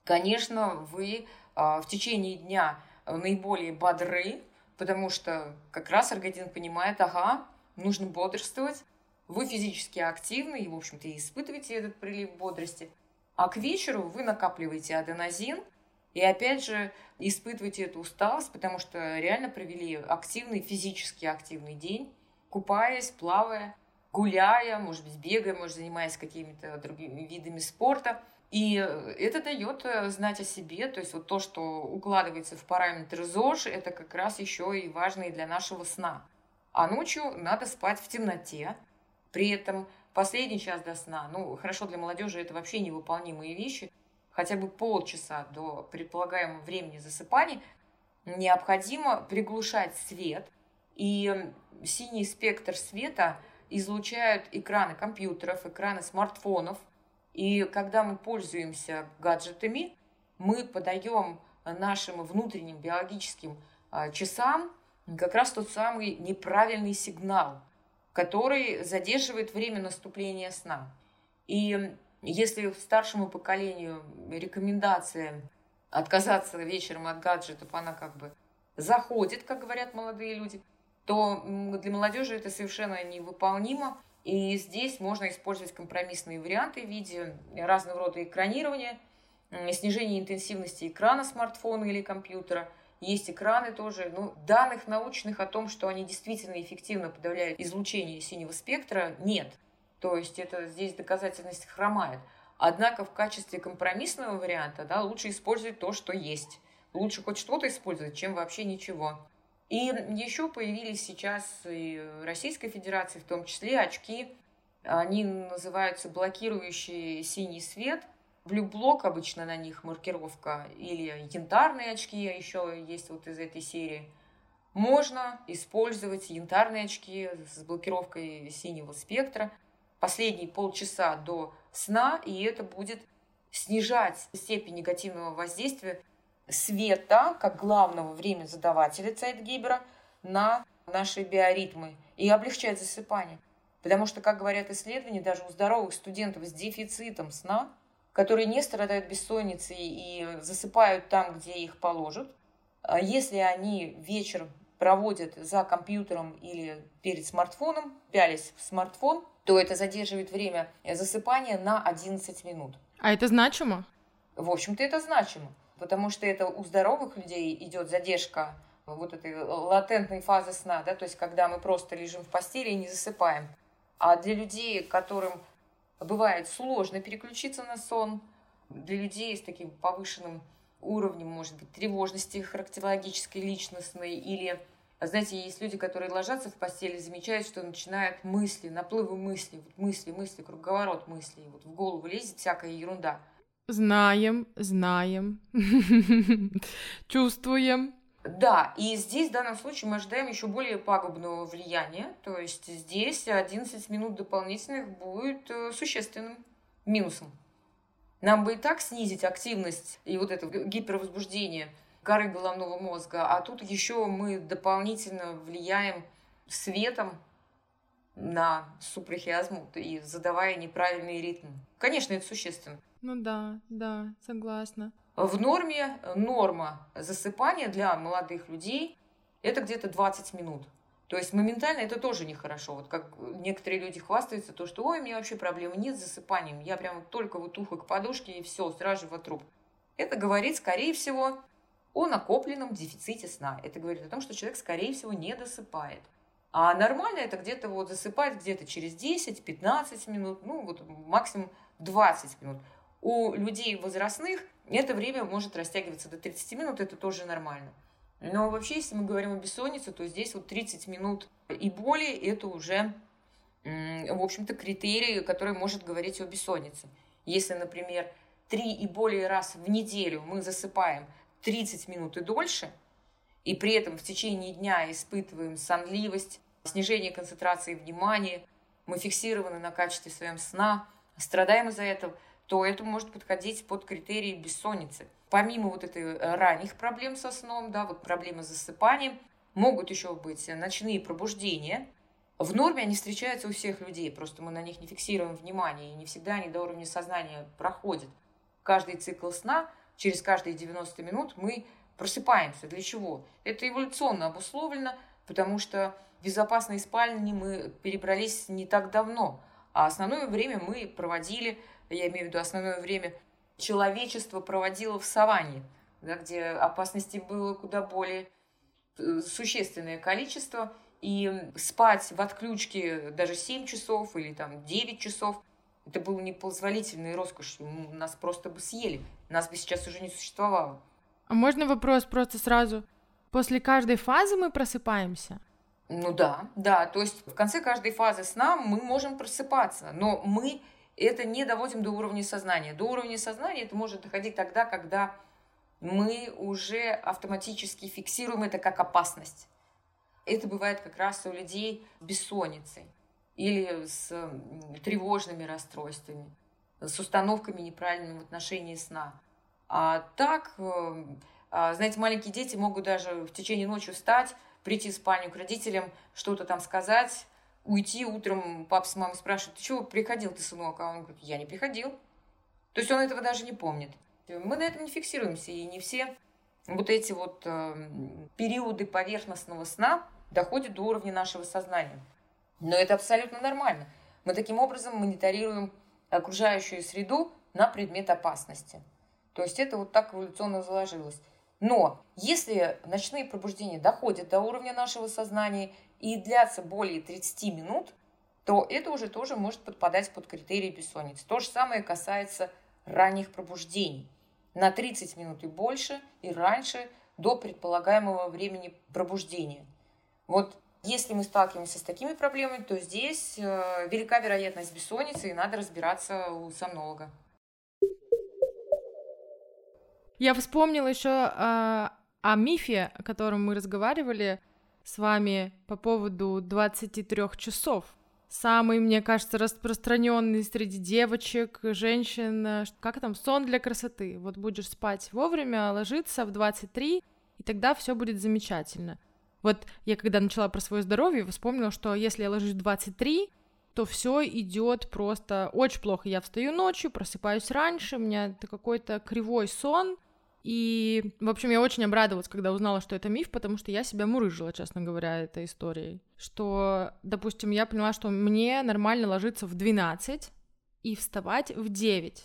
конечно, вы а, в течение дня наиболее бодры, потому что как раз организм понимает, ага, нужно бодрствовать, вы физически активны и, в общем-то, испытываете этот прилив бодрости. А к вечеру вы накапливаете аденозин, и опять же испытываете эту усталость, потому что реально провели активный, физически активный день, купаясь, плавая, гуляя, может быть, бегая, может, занимаясь какими-то другими видами спорта. И это дает э, знать о себе, то есть вот то, что укладывается в параметры ЗОЖ, это как раз еще и важно и для нашего сна. А ночью надо спать в темноте, при этом последний час до сна, ну, хорошо для молодежи это вообще невыполнимые вещи, хотя бы полчаса до предполагаемого времени засыпания необходимо приглушать свет, и синий спектр света излучают экраны компьютеров, экраны смартфонов, и когда мы пользуемся гаджетами, мы подаем нашим внутренним биологическим а, часам как раз тот самый неправильный сигнал, который задерживает время наступления сна. И если старшему поколению рекомендация отказаться вечером от гаджетов, она как бы заходит, как говорят молодые люди, то для молодежи это совершенно невыполнимо. И здесь можно использовать компромиссные варианты в виде разного рода экранирования, снижения интенсивности экрана смартфона или компьютера – есть экраны тоже. Ну, данных научных о том, что они действительно эффективно подавляют излучение синего спектра, нет. То есть это здесь доказательность хромает. Однако в качестве компромиссного варианта да, лучше использовать то, что есть. Лучше хоть что-то использовать, чем вообще ничего. И еще появились сейчас и Российской Федерации в том числе очки. Они называются блокирующие синий свет – Блюблок обычно на них маркировка или янтарные очки, еще есть вот из этой серии. Можно использовать янтарные очки с блокировкой синего спектра последние полчаса до сна, и это будет снижать степень негативного воздействия света, как главного время задавателя Цайтгибера, на наши биоритмы и облегчать засыпание. Потому что, как говорят исследования, даже у здоровых студентов с дефицитом сна – которые не страдают бессонницей и засыпают там, где их положат. А если они вечером проводят за компьютером или перед смартфоном, пялись в смартфон, то это задерживает время засыпания на 11 минут. А это значимо? В общем-то, это значимо, потому что это у здоровых людей идет задержка вот этой латентной фазы сна, да, то есть когда мы просто лежим в постели и не засыпаем. А для людей, которым бывает сложно переключиться на сон. Для людей с таким повышенным уровнем, может быть, тревожности характерологической, личностной, или, знаете, есть люди, которые ложатся в постели и замечают, что начинают мысли, наплывы мыслей, вот мысли, мысли, круговорот мыслей, вот в голову лезет всякая ерунда. Знаем, знаем, чувствуем. Да, и здесь в данном случае мы ожидаем еще более пагубного влияния, то есть здесь 11 минут дополнительных будет э, существенным минусом. Нам бы и так снизить активность и вот это гипервозбуждение коры головного мозга, а тут еще мы дополнительно влияем светом на супрахиазму и задавая неправильный ритм. Конечно, это существенно. Ну да, да, согласна. В норме норма засыпания для молодых людей это где-то 20 минут. То есть моментально это тоже нехорошо. Вот как некоторые люди хвастаются, то, что ой, у меня вообще проблемы нет с засыпанием, я прям только вот ухо к подушке и все, сразу же в труп. Это говорит, скорее всего, о накопленном дефиците сна. Это говорит о том, что человек, скорее всего, не досыпает. А нормально это где-то вот засыпать где-то через 10-15 минут, ну вот максимум 20 минут. У людей возрастных это время может растягиваться до 30 минут, это тоже нормально. Но вообще, если мы говорим о бессоннице, то здесь вот 30 минут и более это уже, в общем-то, критерий, который может говорить о бессоннице. Если, например, 3 и более раз в неделю мы засыпаем 30 минут и дольше, и при этом в течение дня испытываем сонливость, снижение концентрации внимания, мы фиксированы на качестве своем сна, страдаем из-за этого – то это может подходить под критерии бессонницы. Помимо вот этой э, ранних проблем со сном, да, вот проблемы с засыпанием, могут еще быть ночные пробуждения. В норме они встречаются у всех людей, просто мы на них не фиксируем внимание, и не всегда они до уровня сознания проходят. Каждый цикл сна, через каждые 90 минут мы просыпаемся. Для чего? Это эволюционно обусловлено, потому что в безопасной спальне мы перебрались не так давно, а основное время мы проводили я имею в виду основное время, человечество проводило в саванне, да, где опасностей было куда более э, существенное количество, и спать в отключке даже 7 часов или там 9 часов, это было непозволительной роскошью, нас просто бы съели, нас бы сейчас уже не существовало. А можно вопрос просто сразу? После каждой фазы мы просыпаемся? Ну да, да, то есть в конце каждой фазы сна мы можем просыпаться, но мы это не доводим до уровня сознания. До уровня сознания это может доходить тогда, когда мы уже автоматически фиксируем это как опасность. Это бывает как раз у людей с бессонницей или с тревожными расстройствами, с установками неправильными в отношении сна. А так, э, а, знаете, маленькие дети могут даже в течение ночи встать, прийти в спальню к родителям, что-то там сказать, уйти утром, папа с мамой спрашивают, ты чего приходил ты, сынок? А он говорит, я не приходил. То есть он этого даже не помнит. Мы на этом не фиксируемся, и не все вот эти вот э, периоды поверхностного сна доходят до уровня нашего сознания. Но это абсолютно нормально. Мы таким образом мониторируем окружающую среду на предмет опасности. То есть это вот так эволюционно заложилось. Но если ночные пробуждения доходят до уровня нашего сознания и длятся более 30 минут, то это уже тоже может подпадать под критерии бессонницы. То же самое касается ранних пробуждений. На 30 минут и больше, и раньше, до предполагаемого времени пробуждения. Вот если мы сталкиваемся с такими проблемами, то здесь э, велика вероятность бессонницы, и надо разбираться у сомнолога. Я вспомнила еще э, о мифе, о котором мы разговаривали с вами по поводу 23 часов. Самый, мне кажется, распространенный среди девочек, женщин, э, как там, сон для красоты. Вот будешь спать вовремя, ложиться в 23, и тогда все будет замечательно. Вот я когда начала про свое здоровье, вспомнила, что если я ложусь в 23, то все идет просто очень плохо. Я встаю ночью, просыпаюсь раньше, у меня какой-то кривой сон, и, в общем, я очень обрадовалась, когда узнала, что это миф, потому что я себя мурыжила, честно говоря, этой историей. Что, допустим, я поняла, что мне нормально ложиться в 12 и вставать в 9.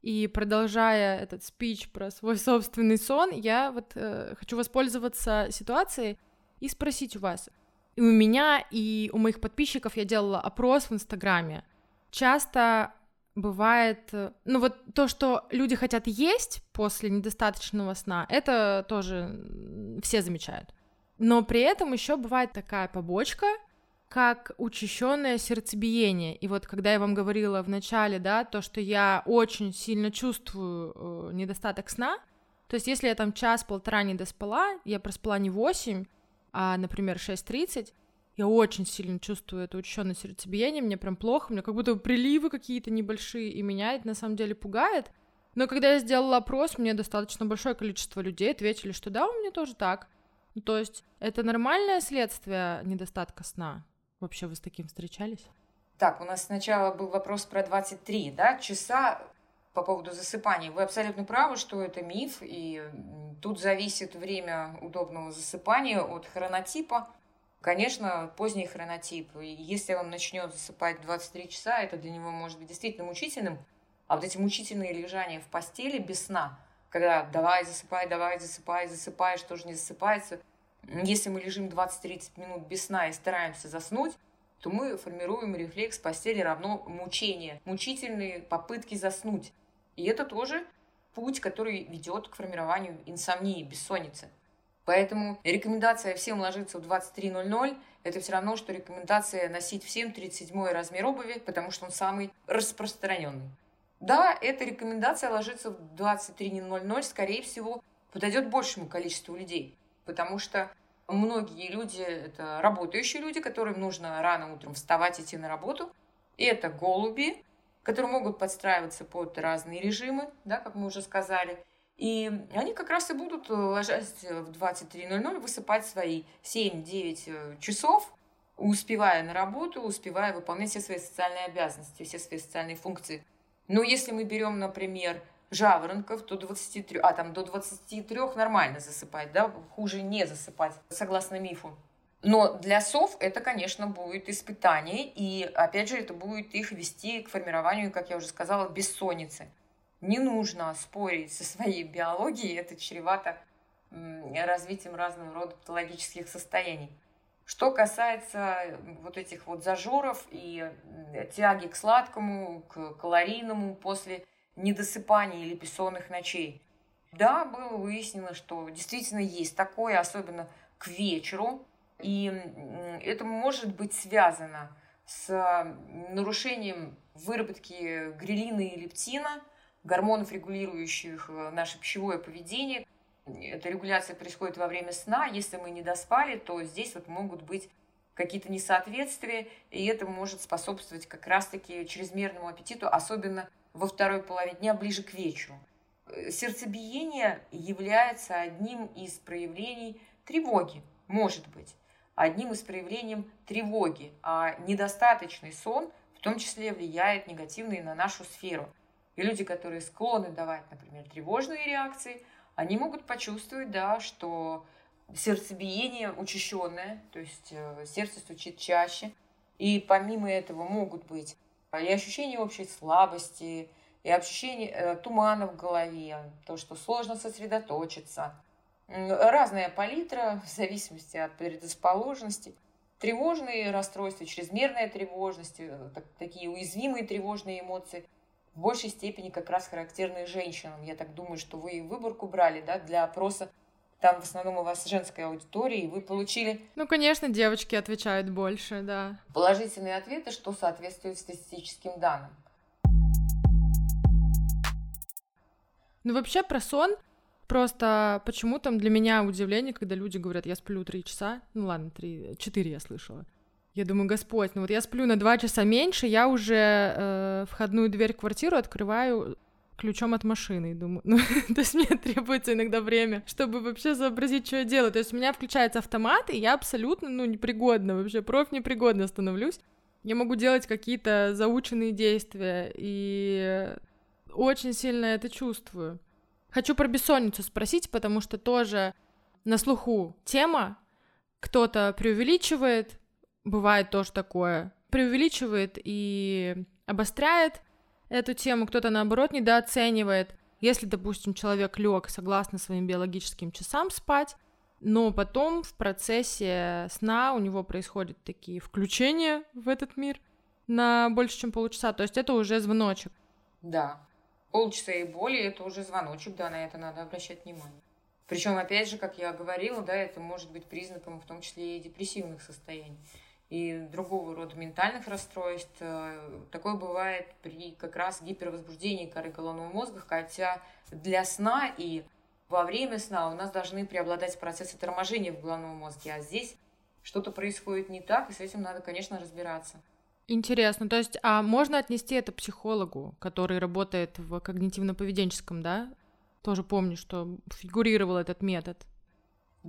И продолжая этот спич про свой собственный сон, я вот э, хочу воспользоваться ситуацией и спросить у вас. И у меня, и у моих подписчиков я делала опрос в Инстаграме. Часто бывает, э, ну вот то, что люди хотят есть после недостаточного сна, это тоже все замечают. Но при этом еще бывает такая побочка, как учащенное сердцебиение. И вот когда я вам говорила в начале, да, то, что я очень сильно чувствую э, недостаток сна, То есть, если я там час-полтора не доспала, я проспала не 8, а, например, 6.30, я очень сильно чувствую это учащенное сердцебиение, мне прям плохо, мне как будто приливы какие-то небольшие, и меня это на самом деле пугает. Но когда я сделала опрос, мне достаточно большое количество людей ответили, что да, у меня тоже так. Ну, то есть это нормальное следствие недостатка сна. Вообще вы с таким встречались? Так, у нас сначала был вопрос про 23, да, часа по поводу засыпания. Вы абсолютно правы, что это миф, и тут зависит время удобного засыпания от хронотипа. Конечно, поздний хронотип. Если он начнет засыпать 23 часа, это для него может быть действительно мучительным. А вот эти мучительные лежания в постели без сна, когда давай засыпай, давай засыпай, засыпаешь, тоже не засыпается. Если мы лежим 20-30 минут без сна и стараемся заснуть, то мы формируем рефлекс постели равно мучение, мучительные попытки заснуть. И это тоже путь, который ведет к формированию инсомнии, бессонницы. Поэтому рекомендация всем ложиться в 23.00 – это все равно, что рекомендация носить всем 37 размер обуви, потому что он самый распространенный. Да, эта рекомендация ложиться в 23.00, скорее всего, подойдет большему количеству людей, потому что многие люди – это работающие люди, которым нужно рано утром вставать, идти на работу. И это голуби, которые могут подстраиваться под разные режимы, да, как мы уже сказали. И они как раз и будут, э, ложась в 23.00, высыпать свои 7-9 э, часов, успевая на работу, успевая выполнять все свои социальные обязанности, все свои социальные функции. Но если мы берем, например, жаворонков, то 23, а там до 23 нормально засыпать, да, хуже не засыпать, согласно мифу. Но для сов это, конечно, будет испытание, и, опять же, это будет их вести к формированию, как я уже сказала, бессонницы. Не нужно спорить со своей биологией, это чревато развитием разного рода патологических состояний. Что касается вот этих вот зажоров и тяги к сладкому, к калорийному после недосыпания или бессонных ночей, да, было выяснено, что действительно есть такое, особенно к вечеру, и это может быть связано с нарушением выработки грелина и лептина – гормонов, регулирующих э, наше пищевое поведение. Эта регуляция происходит во время сна. Если мы не доспали, то здесь вот могут быть какие-то несоответствия, и это может способствовать как раз-таки чрезмерному аппетиту, особенно во второй половине дня, ближе к вечеру. Э, сердцебиение является одним из проявлений тревоги, может быть, одним из проявлений тревоги, а недостаточный сон в том числе влияет негативно и на нашу сферу. И люди, которые склонны давать, например, тревожные реакции, они могут почувствовать, да, что сердцебиение учащенное, то есть э, сердце стучит чаще. И помимо этого могут быть и ощущение общей слабости, и ощущение э, тумана в голове, то, что сложно сосредоточиться. Разная палитра в зависимости от предрасположенности. Тревожные расстройства, чрезмерная тревожность, э, так, такие уязвимые тревожные эмоции – в большей степени как раз характерны женщинам. Я так думаю, что вы выборку брали да, для опроса там в основном у вас женская аудитория, и вы получили... Ну, конечно, девочки отвечают больше, да. Положительные ответы, что соответствует статистическим данным. Ну, вообще про сон Просто почему там для меня удивление, когда люди говорят, я сплю три часа. Ну ладно, три, четыре я слышала. Я думаю, Господь, ну вот я сплю на два часа меньше, я уже э, входную дверь в квартиру открываю ключом от машины, думаю, ну, то есть мне требуется иногда время, чтобы вообще сообразить, что я делаю, то есть у меня включается автомат, и я абсолютно, ну, непригодна, вообще проф непригодна становлюсь, я могу делать какие-то заученные действия, и очень сильно это чувствую. Хочу про бессонницу спросить, потому что тоже на слуху тема, кто-то преувеличивает, бывает тоже такое, преувеличивает и обостряет эту тему, кто-то наоборот недооценивает. Если, допустим, человек лег согласно своим биологическим часам спать, но потом в процессе сна у него происходят такие включения в этот мир на больше, чем полчаса, то есть это уже звоночек. Да, полчаса и более это уже звоночек, да, на это надо обращать внимание. Причем, опять же, как я говорила, да, это может быть признаком в том числе и депрессивных состояний и другого рода ментальных расстройств. Такое бывает при как раз гипервозбуждении коры головного мозга, хотя для сна и во время сна у нас должны преобладать процессы торможения в головном мозге, а здесь что-то происходит не так, и с этим надо, конечно, разбираться. Интересно, то есть, а можно отнести это психологу, который работает в когнитивно-поведенческом, да? Тоже помню, что фигурировал этот метод.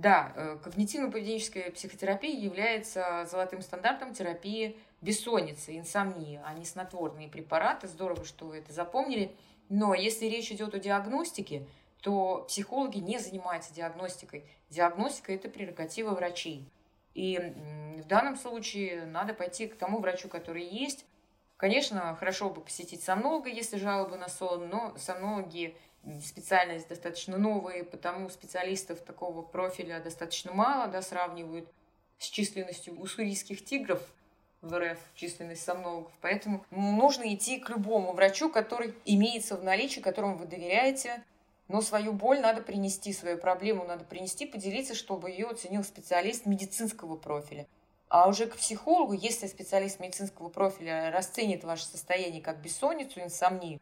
Да, э, когнитивно-поведенческая психотерапия является золотым стандартом терапии бессонницы, инсомнии, а не снотворные препараты. Здорово, что вы это запомнили. Но если речь идет о диагностике, то психологи не занимаются диагностикой. Диагностика – это прерогатива врачей. И в данном случае надо пойти к тому врачу, который есть. Конечно, хорошо бы посетить сомнолога, если жалобы на сон, но сомнологи специальность достаточно новая, потому специалистов такого профиля достаточно мало, да, сравнивают с численностью уссурийских тигров в РФ, численность сомнологов. Поэтому нужно идти к любому врачу, который имеется в наличии, которому вы доверяете, но свою боль надо принести, свою проблему надо принести, поделиться, чтобы ее оценил специалист медицинского профиля. А уже к психологу, если специалист медицинского профиля расценит ваше состояние как бессонницу, инсомнию,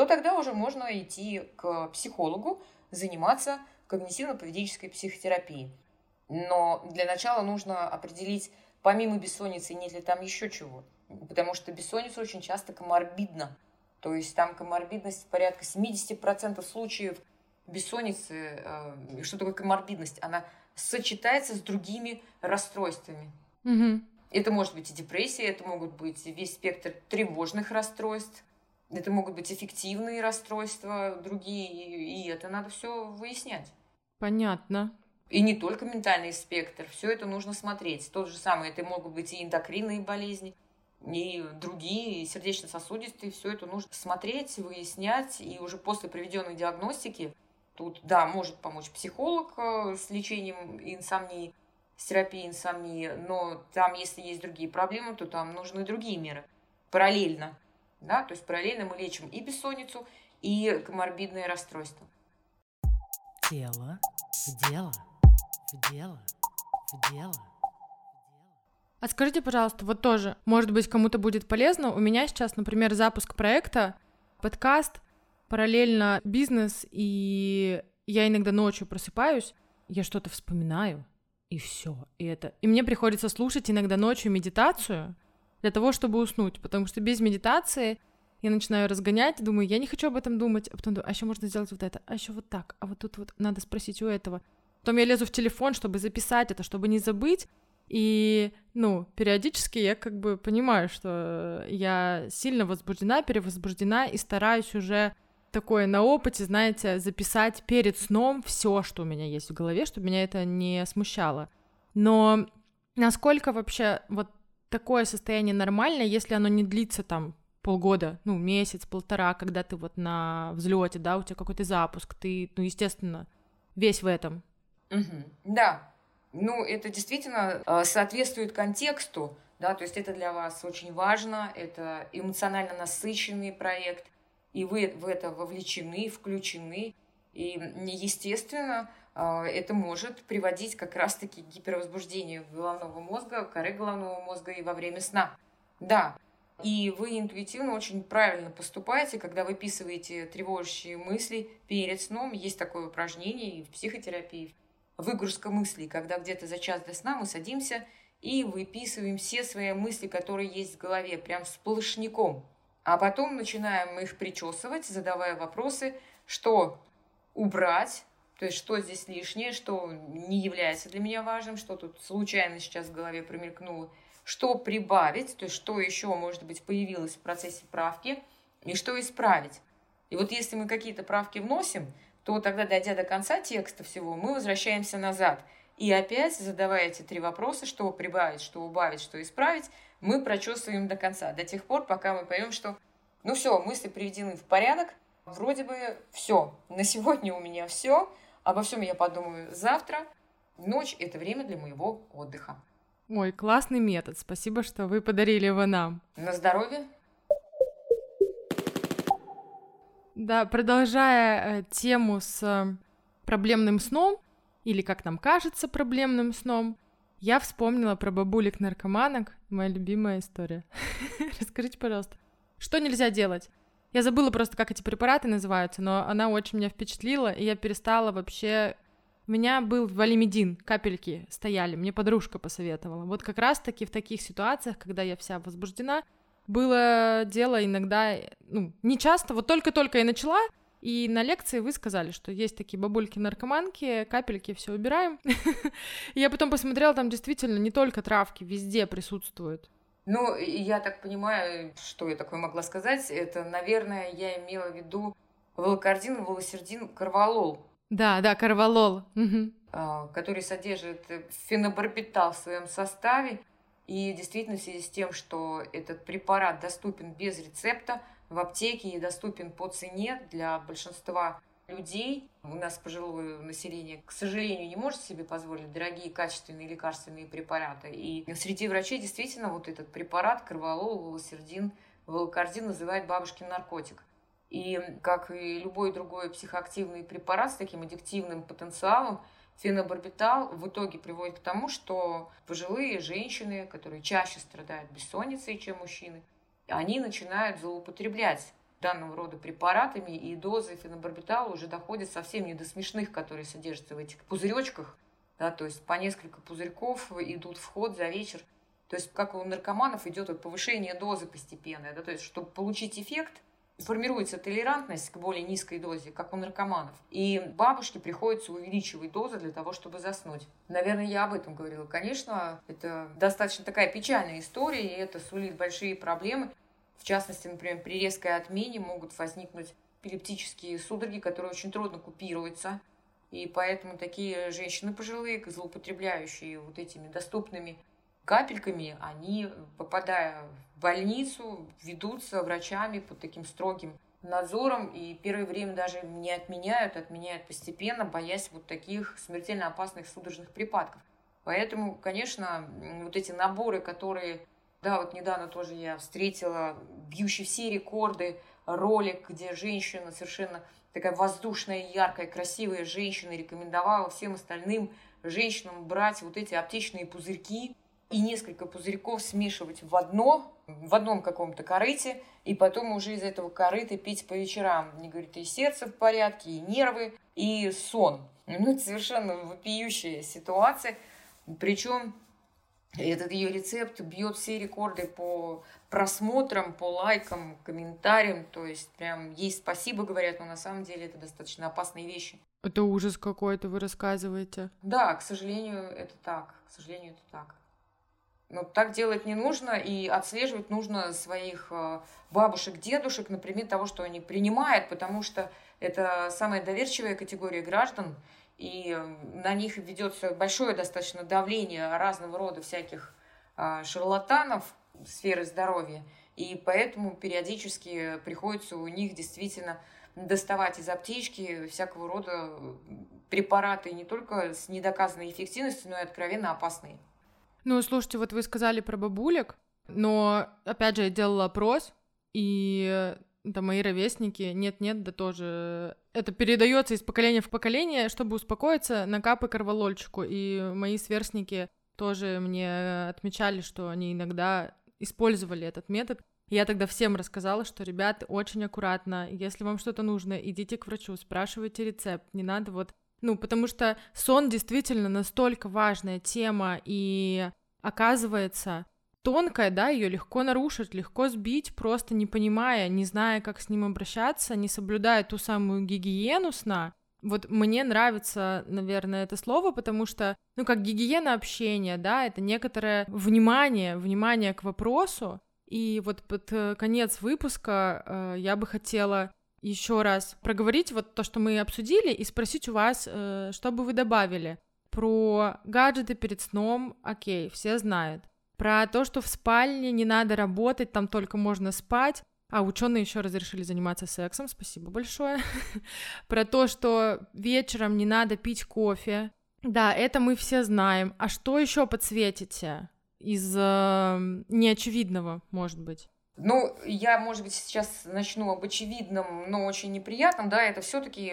то тогда уже можно идти к психологу, заниматься когнитивно-поведенческой психотерапией. Но для начала нужно определить, помимо бессонницы, нет ли там еще чего. Потому что бессонница очень часто коморбидна. То есть там коморбидность порядка 70% случаев бессонницы, э, что такое коморбидность, она сочетается с другими расстройствами. Угу. Это может быть и депрессия, это могут быть весь спектр тревожных расстройств, это могут быть эффективные расстройства, другие, и это надо все выяснять. Понятно. И не только ментальный спектр, все это нужно смотреть. То же самое, это могут быть и эндокринные болезни, и другие, и сердечно-сосудистые, все это нужно смотреть, выяснять, и уже после проведенной диагностики тут, да, может помочь психолог э, с лечением инсомнии, с терапией инсомнии, но там, если есть другие проблемы, то там нужны другие меры параллельно. Да? То есть параллельно мы лечим и бессонницу, и коморбидное расстройство. Тело в дело, в дело, в дело. А скажите, пожалуйста, вот тоже, может быть, кому-то будет полезно. У меня сейчас, например, запуск проекта, подкаст, параллельно бизнес, и я иногда ночью просыпаюсь, я что-то вспоминаю, и все. И это. И мне приходится слушать иногда ночью медитацию, для того, чтобы уснуть, потому что без медитации я начинаю разгонять, думаю, я не хочу об этом думать, а потом думаю, а еще можно сделать вот это, а еще вот так, а вот тут вот надо спросить у этого. Потом я лезу в телефон, чтобы записать это, чтобы не забыть, и, ну, периодически я как бы понимаю, что я сильно возбуждена, перевозбуждена, и стараюсь уже такое на опыте, знаете, записать перед сном все, что у меня есть в голове, чтобы меня это не смущало. Но насколько вообще вот такое состояние нормально, если оно не длится там полгода, ну, месяц, полтора, когда ты вот на взлете, да, у тебя какой-то запуск, ты, ну, естественно, весь в этом. Угу. Да, ну, это действительно э, соответствует контексту, да, то есть это для вас очень важно, это эмоционально насыщенный проект, и вы в это вовлечены, включены, и, естественно, это может приводить как раз-таки к гипервозбуждению головного мозга, коры головного мозга и во время сна. Да, и вы интуитивно очень правильно поступаете, когда выписываете тревожащие мысли перед сном. Есть такое упражнение и в психотерапии. Выгрузка мыслей, когда где-то за час до сна мы садимся и выписываем все свои мысли, которые есть в голове, прям с полышником. А потом начинаем их причесывать, задавая вопросы, что убрать, то есть, что здесь лишнее, что не является для меня важным, что тут случайно сейчас в голове промелькнуло, что прибавить, то есть, что еще, может быть, появилось в процессе правки, и что исправить. И вот если мы какие-то правки вносим, то тогда, дойдя до конца текста всего, мы возвращаемся назад. И опять, задавая эти три вопроса, что прибавить, что убавить, что исправить, мы прочувствуем до конца, до тех пор, пока мы поймем, что ну все, мысли приведены в порядок, вроде бы все, на сегодня у меня все, Обо всем я подумаю завтра. Ночь — это время для моего отдыха. Ой, классный метод. Спасибо, что вы подарили его нам. На здоровье. Да, продолжая э, тему с э, проблемным сном, или, как нам кажется, проблемным сном, я вспомнила про бабулек-наркоманок, моя любимая история. Расскажите, пожалуйста, что нельзя делать? Я забыла просто, как эти препараты называются, но она очень меня впечатлила, и я перестала вообще... У меня был валимедин, капельки стояли, мне подружка посоветовала. Вот как раз-таки в таких ситуациях, когда я вся возбуждена, было дело иногда, ну, не часто, вот только-только я начала, и на лекции вы сказали, что есть такие бабульки-наркоманки, капельки, все убираем. Я потом посмотрела, там действительно не только травки, везде присутствуют. Ну, я так понимаю, что я такое могла сказать, это, наверное, я имела в виду волокордин, волосердин, карвалол. Да, да, карвалол. А, который содержит фенобарбитал в своем составе. И действительно, в связи с тем, что этот препарат доступен без рецепта, в аптеке и доступен по цене для большинства людей. У нас пожилое население, к сожалению, не может себе позволить дорогие качественные лекарственные препараты. И среди врачей действительно вот этот препарат карвалол, волосердин, волокордин называют бабушкин наркотик. И как и любой другой психоактивный препарат с таким аддиктивным потенциалом, фенобарбитал в итоге приводит к тому, что пожилые женщины, которые чаще страдают бессонницей, чем мужчины, они начинают злоупотреблять данного рода препаратами, и дозы фенобарбитала уже доходят совсем не до смешных, которые содержатся в этих пузыречках, да, то есть по несколько пузырьков идут в ход за вечер. То есть как у наркоманов идет вот повышение дозы постепенное, да, то есть чтобы получить эффект, формируется толерантность к более низкой дозе, как у наркоманов. И бабушке приходится увеличивать дозы для того, чтобы заснуть. Наверное, я об этом говорила. Конечно, это достаточно такая печальная история, и это сулит большие проблемы. В частности, например, при резкой отмене могут возникнуть эпилептические судороги, которые очень трудно купируются. И поэтому такие женщины пожилые, злоупотребляющие вот этими доступными капельками, они, попадая в больницу, ведутся врачами под таким строгим надзором, и первое время даже не отменяют, отменяют постепенно, боясь вот таких смертельно опасных судорожных припадков. Поэтому, конечно, вот эти наборы, которые да, вот недавно тоже я встретила бьющий все рекорды ролик, где женщина совершенно такая воздушная, яркая, красивая женщина рекомендовала всем остальным женщинам брать вот эти аптечные пузырьки и несколько пузырьков смешивать в одно, в одном каком-то корыте, и потом уже из этого корыта пить по вечерам. Мне говорит, и сердце в порядке, и нервы, и сон. Ну, это совершенно вопиющая ситуация. Причем этот ее рецепт бьет все рекорды по просмотрам, по лайкам, комментариям. То есть прям ей спасибо говорят, но на самом деле это достаточно опасные вещи. Это ужас какой-то, вы рассказываете. Да, к сожалению, это так. К сожалению, это так. Но так делать не нужно, и отслеживать нужно своих э, бабушек, дедушек, например, того, что они принимают, потому что это самая доверчивая категория граждан, и на них ведется большое достаточно давление разного рода всяких а, шарлатанов сферы здоровья, и поэтому периодически приходится у них действительно доставать из аптечки всякого рода препараты не только с недоказанной эффективностью, но и откровенно опасные. Ну, слушайте, вот вы сказали про бабулек, но, опять же, я делала опрос, и да, мои ровесники, нет-нет, да тоже. Это передается из поколения в поколение, чтобы успокоиться, на капы корвалольчику. И мои сверстники тоже мне отмечали, что они иногда использовали этот метод. Я тогда всем рассказала, что, ребят, очень аккуратно, если вам что-то нужно, идите к врачу, спрашивайте рецепт, не надо вот... Ну, потому что сон действительно настолько важная тема, и оказывается, тонкая, да, ее легко нарушить, легко сбить, просто не понимая, не зная, как с ним обращаться, не соблюдая ту самую гигиену сна. Вот мне нравится, наверное, это слово, потому что, ну, как гигиена общения, да, это некоторое внимание, внимание к вопросу. И вот под э, конец выпуска э, я бы хотела еще раз проговорить вот то, что мы обсудили, и спросить у вас, э, что бы вы добавили про гаджеты перед сном. Окей, все знают про то, что в спальне не надо работать, там только можно спать. А ученые еще разрешили заниматься сексом, спасибо большое. Про то, что вечером не надо пить кофе. Да, это мы все знаем. А что еще подсветите из э, неочевидного, может быть? Ну, я, может быть, сейчас начну об очевидном, но очень неприятном, да, это все-таки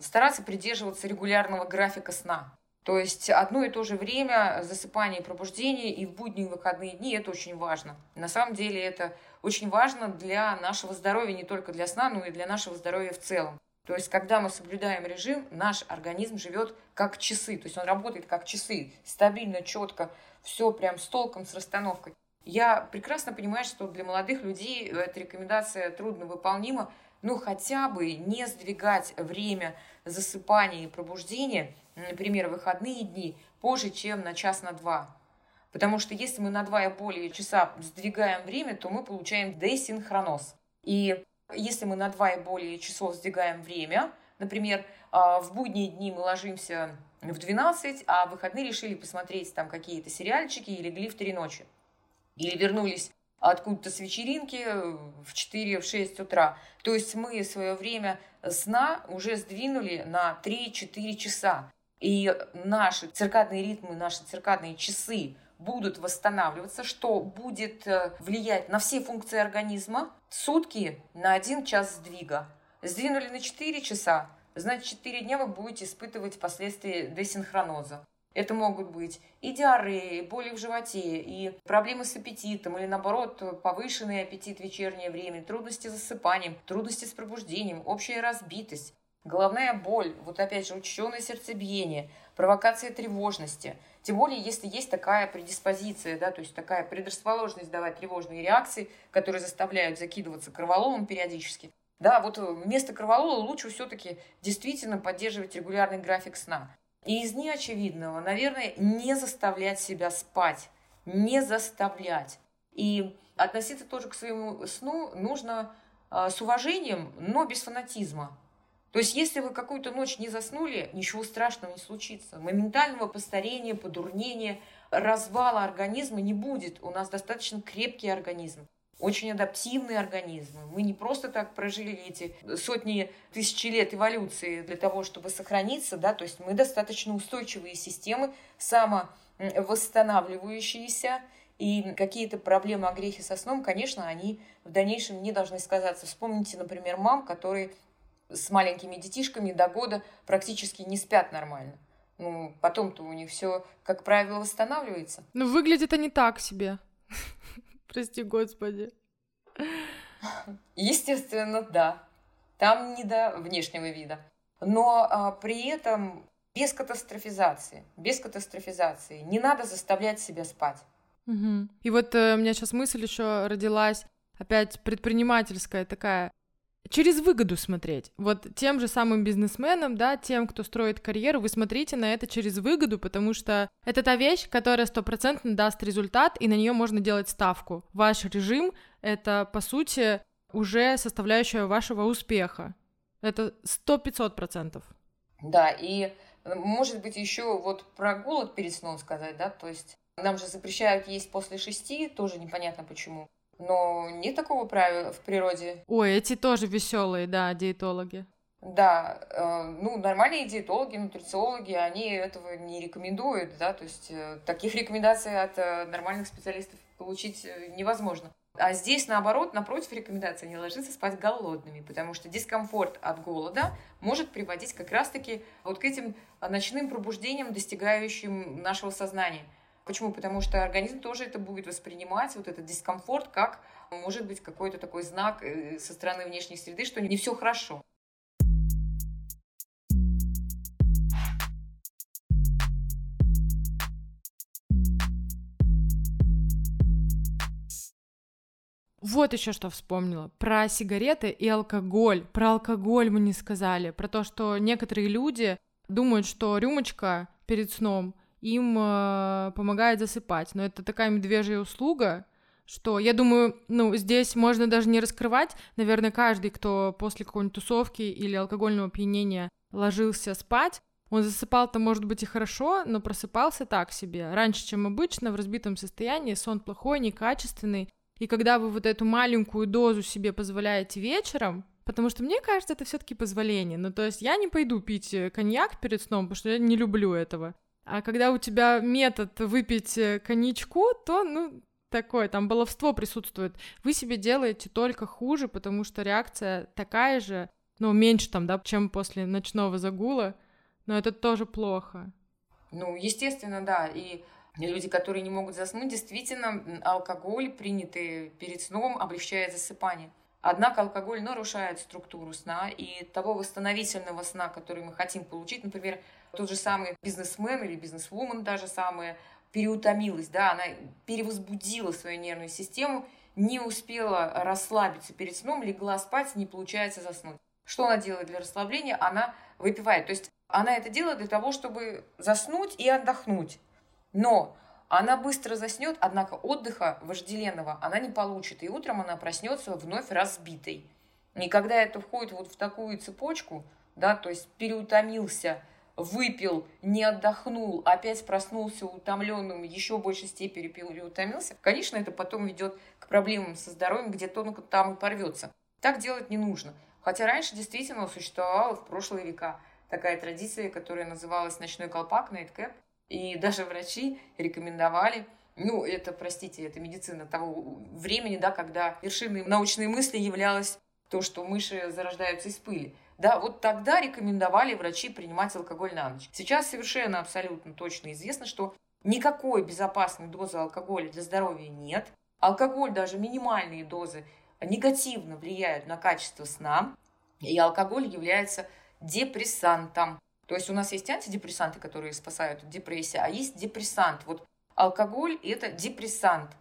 стараться придерживаться регулярного графика сна. То есть одно и то же время засыпания и пробуждения и в будние и выходные дни это очень важно. На самом деле это очень важно для нашего здоровья, не только для сна, но и для нашего здоровья в целом. То есть, когда мы соблюдаем режим, наш организм живет как часы. То есть он работает как часы, стабильно, четко, все прям с толком, с расстановкой. Я прекрасно понимаю, что для молодых людей эта рекомендация трудно выполнима, но хотя бы не сдвигать время засыпания и пробуждения например, выходные дни позже, чем на час на два. Потому что если мы на два и более часа сдвигаем время, то мы получаем десинхроноз. И если мы на два и более часов сдвигаем время, например, а, в будние дни мы ложимся в 12, а в выходные решили посмотреть там какие-то сериальчики и легли в 3 ночи. Или вернулись откуда-то с вечеринки в 4-6 утра. То есть мы свое время сна уже сдвинули на 3-4 часа. И наши циркадные ритмы, наши циркадные часы будут восстанавливаться, что будет э, влиять на все функции организма. Сутки на один час сдвига. Сдвинули на 4 часа, значит 4 дня вы будете испытывать последствия десинхроноза. Это могут быть и диареи, и боли в животе, и проблемы с аппетитом, или наоборот повышенный аппетит в вечернее время, трудности с засыпанием, трудности с пробуждением, общая разбитость головная боль, вот опять же учащенное сердцебиение, провокация тревожности. Тем более, если есть такая предиспозиция, да, то есть такая предрасположенность давать тревожные реакции, которые заставляют закидываться кровололом периодически. Да, вот вместо кроволола лучше все-таки действительно поддерживать регулярный график сна. И из неочевидного, наверное, не заставлять себя спать. Не заставлять. И относиться тоже к своему сну нужно э, с уважением, но без фанатизма. То есть, если вы какую-то ночь не заснули, ничего страшного не случится. Моментального постарения, подурнения, развала организма не будет. У нас достаточно крепкий организм очень адаптивные организмы. Мы не просто так прожили эти сотни тысяч лет эволюции для того, чтобы сохраниться, да, то есть мы достаточно устойчивые системы, самовосстанавливающиеся, и какие-то проблемы о грехе со сном, конечно, они в дальнейшем не должны сказаться. Вспомните, например, мам, которые с маленькими детишками до года практически не спят нормально. Ну, потом-то у них все, как правило, восстанавливается. Ну, выглядит они так себе. Прости, господи. Естественно, да. Там не до внешнего вида. Но а, при этом без катастрофизации. Без катастрофизации. Не надо заставлять себя спать. Угу. И вот э, у меня сейчас мысль еще родилась, опять предпринимательская такая через выгоду смотреть. Вот тем же самым бизнесменам, да, тем, кто строит карьеру, вы смотрите на это через выгоду, потому что это та вещь, которая стопроцентно даст результат, и на нее можно делать ставку. Ваш режим — это, по сути, уже составляющая вашего успеха. Это сто-пятьсот процентов. Да, и э, может быть еще вот про голод перед сном сказать, да, то есть нам же запрещают есть после шести, тоже непонятно почему. Но нет такого правила в природе. Ой, эти тоже веселые, да, диетологи. Да, э, ну, нормальные диетологи, нутрициологи, они этого не рекомендуют, да, то есть э, таких рекомендаций от э, нормальных специалистов получить э, невозможно. А здесь, наоборот, напротив рекомендации не ложиться спать голодными, потому что дискомфорт от голода может приводить как раз-таки вот к этим ночным пробуждениям, достигающим нашего сознания – Почему? Потому что организм тоже это будет воспринимать, вот этот дискомфорт, как, может быть, какой-то такой знак э, со стороны внешней среды, что не все хорошо. Вот еще что вспомнила. Про сигареты и алкоголь. Про алкоголь мы не сказали. Про то, что некоторые люди думают, что рюмочка перед сном им э, помогает засыпать. Но это такая медвежья услуга, что я думаю, ну, здесь можно даже не раскрывать. Наверное, каждый, кто после какой-нибудь тусовки или алкогольного опьянения ложился спать, он засыпал-то, может быть, и хорошо, но просыпался так себе. Раньше, чем обычно, в разбитом состоянии, сон плохой, некачественный. И когда вы вот эту маленькую дозу себе позволяете вечером, потому что мне кажется, это все таки позволение. Ну, то есть я не пойду пить э, коньяк перед сном, потому что я не люблю этого. А когда у тебя метод выпить э, коньячку, то, ну, такое, там баловство присутствует. Вы себе делаете только хуже, потому что реакция такая же, ну, меньше там, да, чем после ночного загула, но это тоже плохо. Ну, естественно, да. И люди, которые не могут заснуть, действительно, алкоголь, принятый перед сном, облегчает засыпание. Однако алкоголь нарушает структуру сна, и того восстановительного сна, который мы хотим получить, например, тот же самый бизнесмен или бизнесвумен даже самая переутомилась, да, она перевозбудила свою нервную систему, не успела расслабиться перед сном, легла спать, не получается заснуть. Что она делает для расслабления? Она выпивает. То есть она это делает для того, чтобы заснуть и отдохнуть. Но она быстро заснет, однако отдыха вожделенного она не получит. И утром она проснется вновь разбитой. И когда это входит вот в такую цепочку, да, то есть переутомился, выпил, не отдохнул, опять проснулся утомленным, еще большей степени переутомился, конечно, это потом ведет к проблемам со здоровьем, где тонко там и порвется. Так делать не нужно. Хотя раньше действительно существовала в прошлые века такая традиция, которая называлась ночной колпак, nightcap. И даже врачи рекомендовали ну, это, простите, это медицина того времени, да, когда вершиной научной мысли являлось то, что мыши зарождаются из пыли. Да, вот тогда рекомендовали врачи принимать алкоголь на ночь. Сейчас совершенно абсолютно точно известно, что никакой безопасной дозы алкоголя для здоровья нет. Алкоголь, даже минимальные дозы, негативно влияют на качество сна, и алкоголь является депрессантом. То есть у нас есть антидепрессанты, которые спасают от депрессии, а есть депрессант. Вот алкоголь – это депрессант.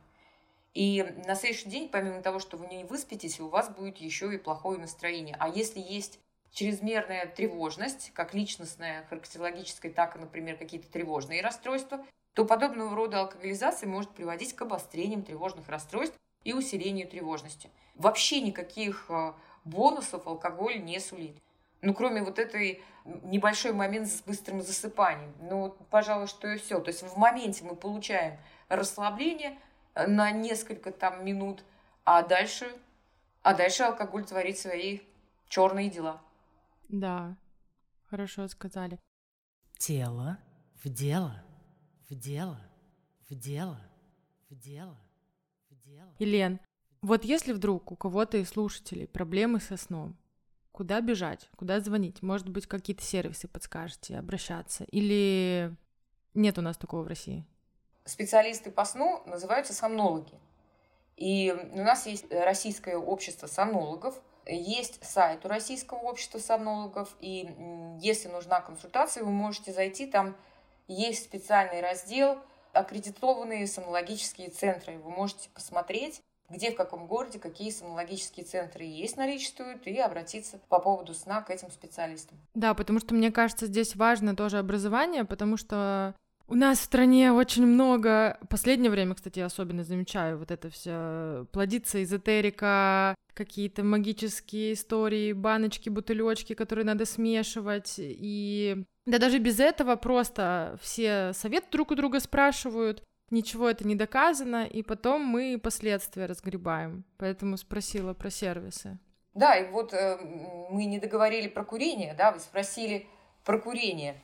И на следующий день, помимо того, что вы не выспитесь, у вас будет еще и плохое настроение. А если есть чрезмерная тревожность, как личностная, характерологическая, так и, например, какие-то тревожные расстройства, то подобного рода алкоголизация может приводить к обострениям тревожных расстройств и усилению тревожности. Вообще никаких э, бонусов алкоголь не сулит. Ну, кроме вот этой небольшой момент с быстрым засыпанием. Ну, пожалуй, что и все. То есть в моменте мы получаем расслабление э, на несколько там минут, а дальше, а дальше алкоголь творит свои черные дела. Да, хорошо сказали. Тело в дело, в дело, в дело, в дело, в дело. Елен, вот если вдруг у кого-то из слушателей проблемы со сном, куда бежать, куда звонить? Может быть, какие-то сервисы подскажете, обращаться? Или нет у нас такого в России? Специалисты по сну называются сомнологи. И у нас есть российское общество сомнологов, есть сайт у Российского общества сомнологов, и если нужна консультация, вы можете зайти, там есть специальный раздел аккредитованные сомнологические центры. Вы можете посмотреть, где, в каком городе, какие сомнологические центры есть, наличествуют, и обратиться по поводу сна к этим специалистам. Да, потому что мне кажется, здесь важно тоже образование, потому что у нас в стране очень много, последнее время, кстати, я особенно замечаю, вот это все плодится эзотерика, какие-то магические истории, баночки, бутылечки, которые надо смешивать, и да даже без этого просто все совет друг у друга спрашивают, ничего это не доказано, и потом мы последствия разгребаем. Поэтому спросила про сервисы. Да, и вот э, мы не договорили про курение, да, вы спросили про курение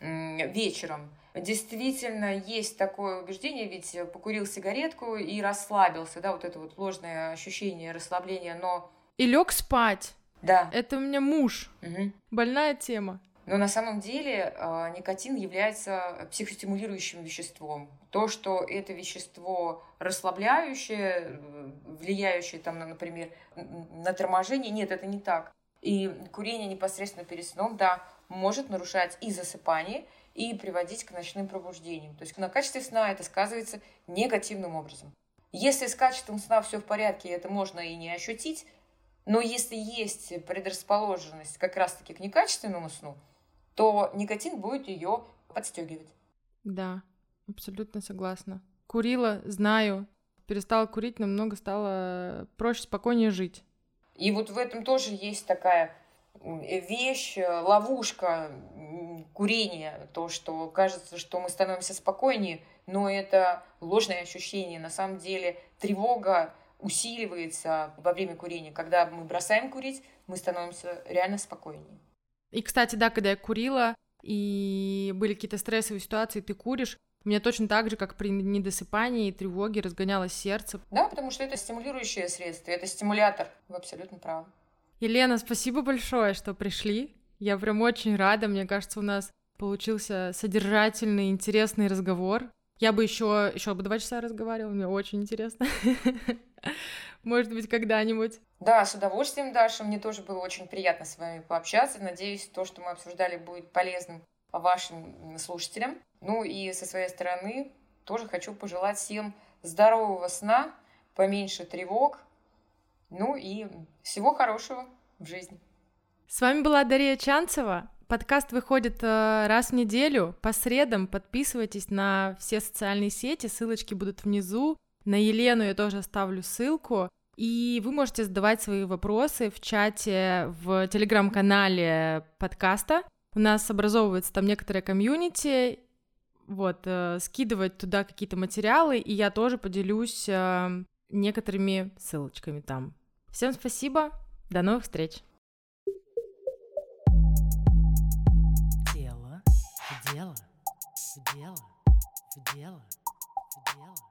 э, вечером. Действительно, есть такое убеждение, ведь покурил сигаретку и расслабился, да, вот это вот ложное ощущение расслабления, но... И лег спать. Да. Это у меня муж. Угу. Больная тема. Но на самом деле э, никотин является психостимулирующим веществом. То, что это вещество расслабляющее, влияющее, там, на, например, на торможение, нет, это не так. И курение непосредственно перед сном, да, может нарушать и засыпание, и приводить к ночным пробуждениям. То есть на качестве сна это сказывается негативным образом. Если с качеством сна все в порядке, это можно и не ощутить, но если есть предрасположенность как раз-таки к некачественному сну, то никотин будет ее подстегивать. Да, абсолютно согласна. Курила, знаю, перестала курить, намного стало проще, спокойнее жить. И вот в этом тоже есть такая вещь, ловушка курения, то, что кажется, что мы становимся спокойнее, но это ложное ощущение. На самом деле тревога усиливается во время курения. Когда мы бросаем курить, мы становимся реально спокойнее. И, кстати, да, когда я курила, и были какие-то стрессовые ситуации, ты куришь, у меня точно так же, как при недосыпании и тревоге, разгонялось сердце. Да, потому что это стимулирующее средство, это стимулятор. Вы абсолютно правы. Елена, спасибо большое, что пришли. Я прям очень рада. Мне кажется, у нас Получился содержательный, интересный разговор. Я бы еще еще бы два часа разговаривала, мне очень интересно. Может быть, когда-нибудь. Да, с удовольствием, Даша. Мне тоже было очень приятно с вами пообщаться. Надеюсь, то, что мы обсуждали, будет полезным вашим слушателям. Ну и со своей стороны тоже хочу пожелать всем здорового сна, поменьше тревог, ну и всего хорошего в жизни. С вами была Дарья Чанцева. Подкаст выходит э, раз в неделю по средам. Подписывайтесь на все социальные сети, ссылочки будут внизу. На Елену я тоже оставлю ссылку. И вы можете задавать свои вопросы в чате в телеграм-канале подкаста. У нас образовывается там некоторое комьюнити, вот, э, скидывать туда какие-то материалы, и я тоже поделюсь э, некоторыми ссылочками там. Всем спасибо, до новых встреч! Дело, дело, дело, дело, дело.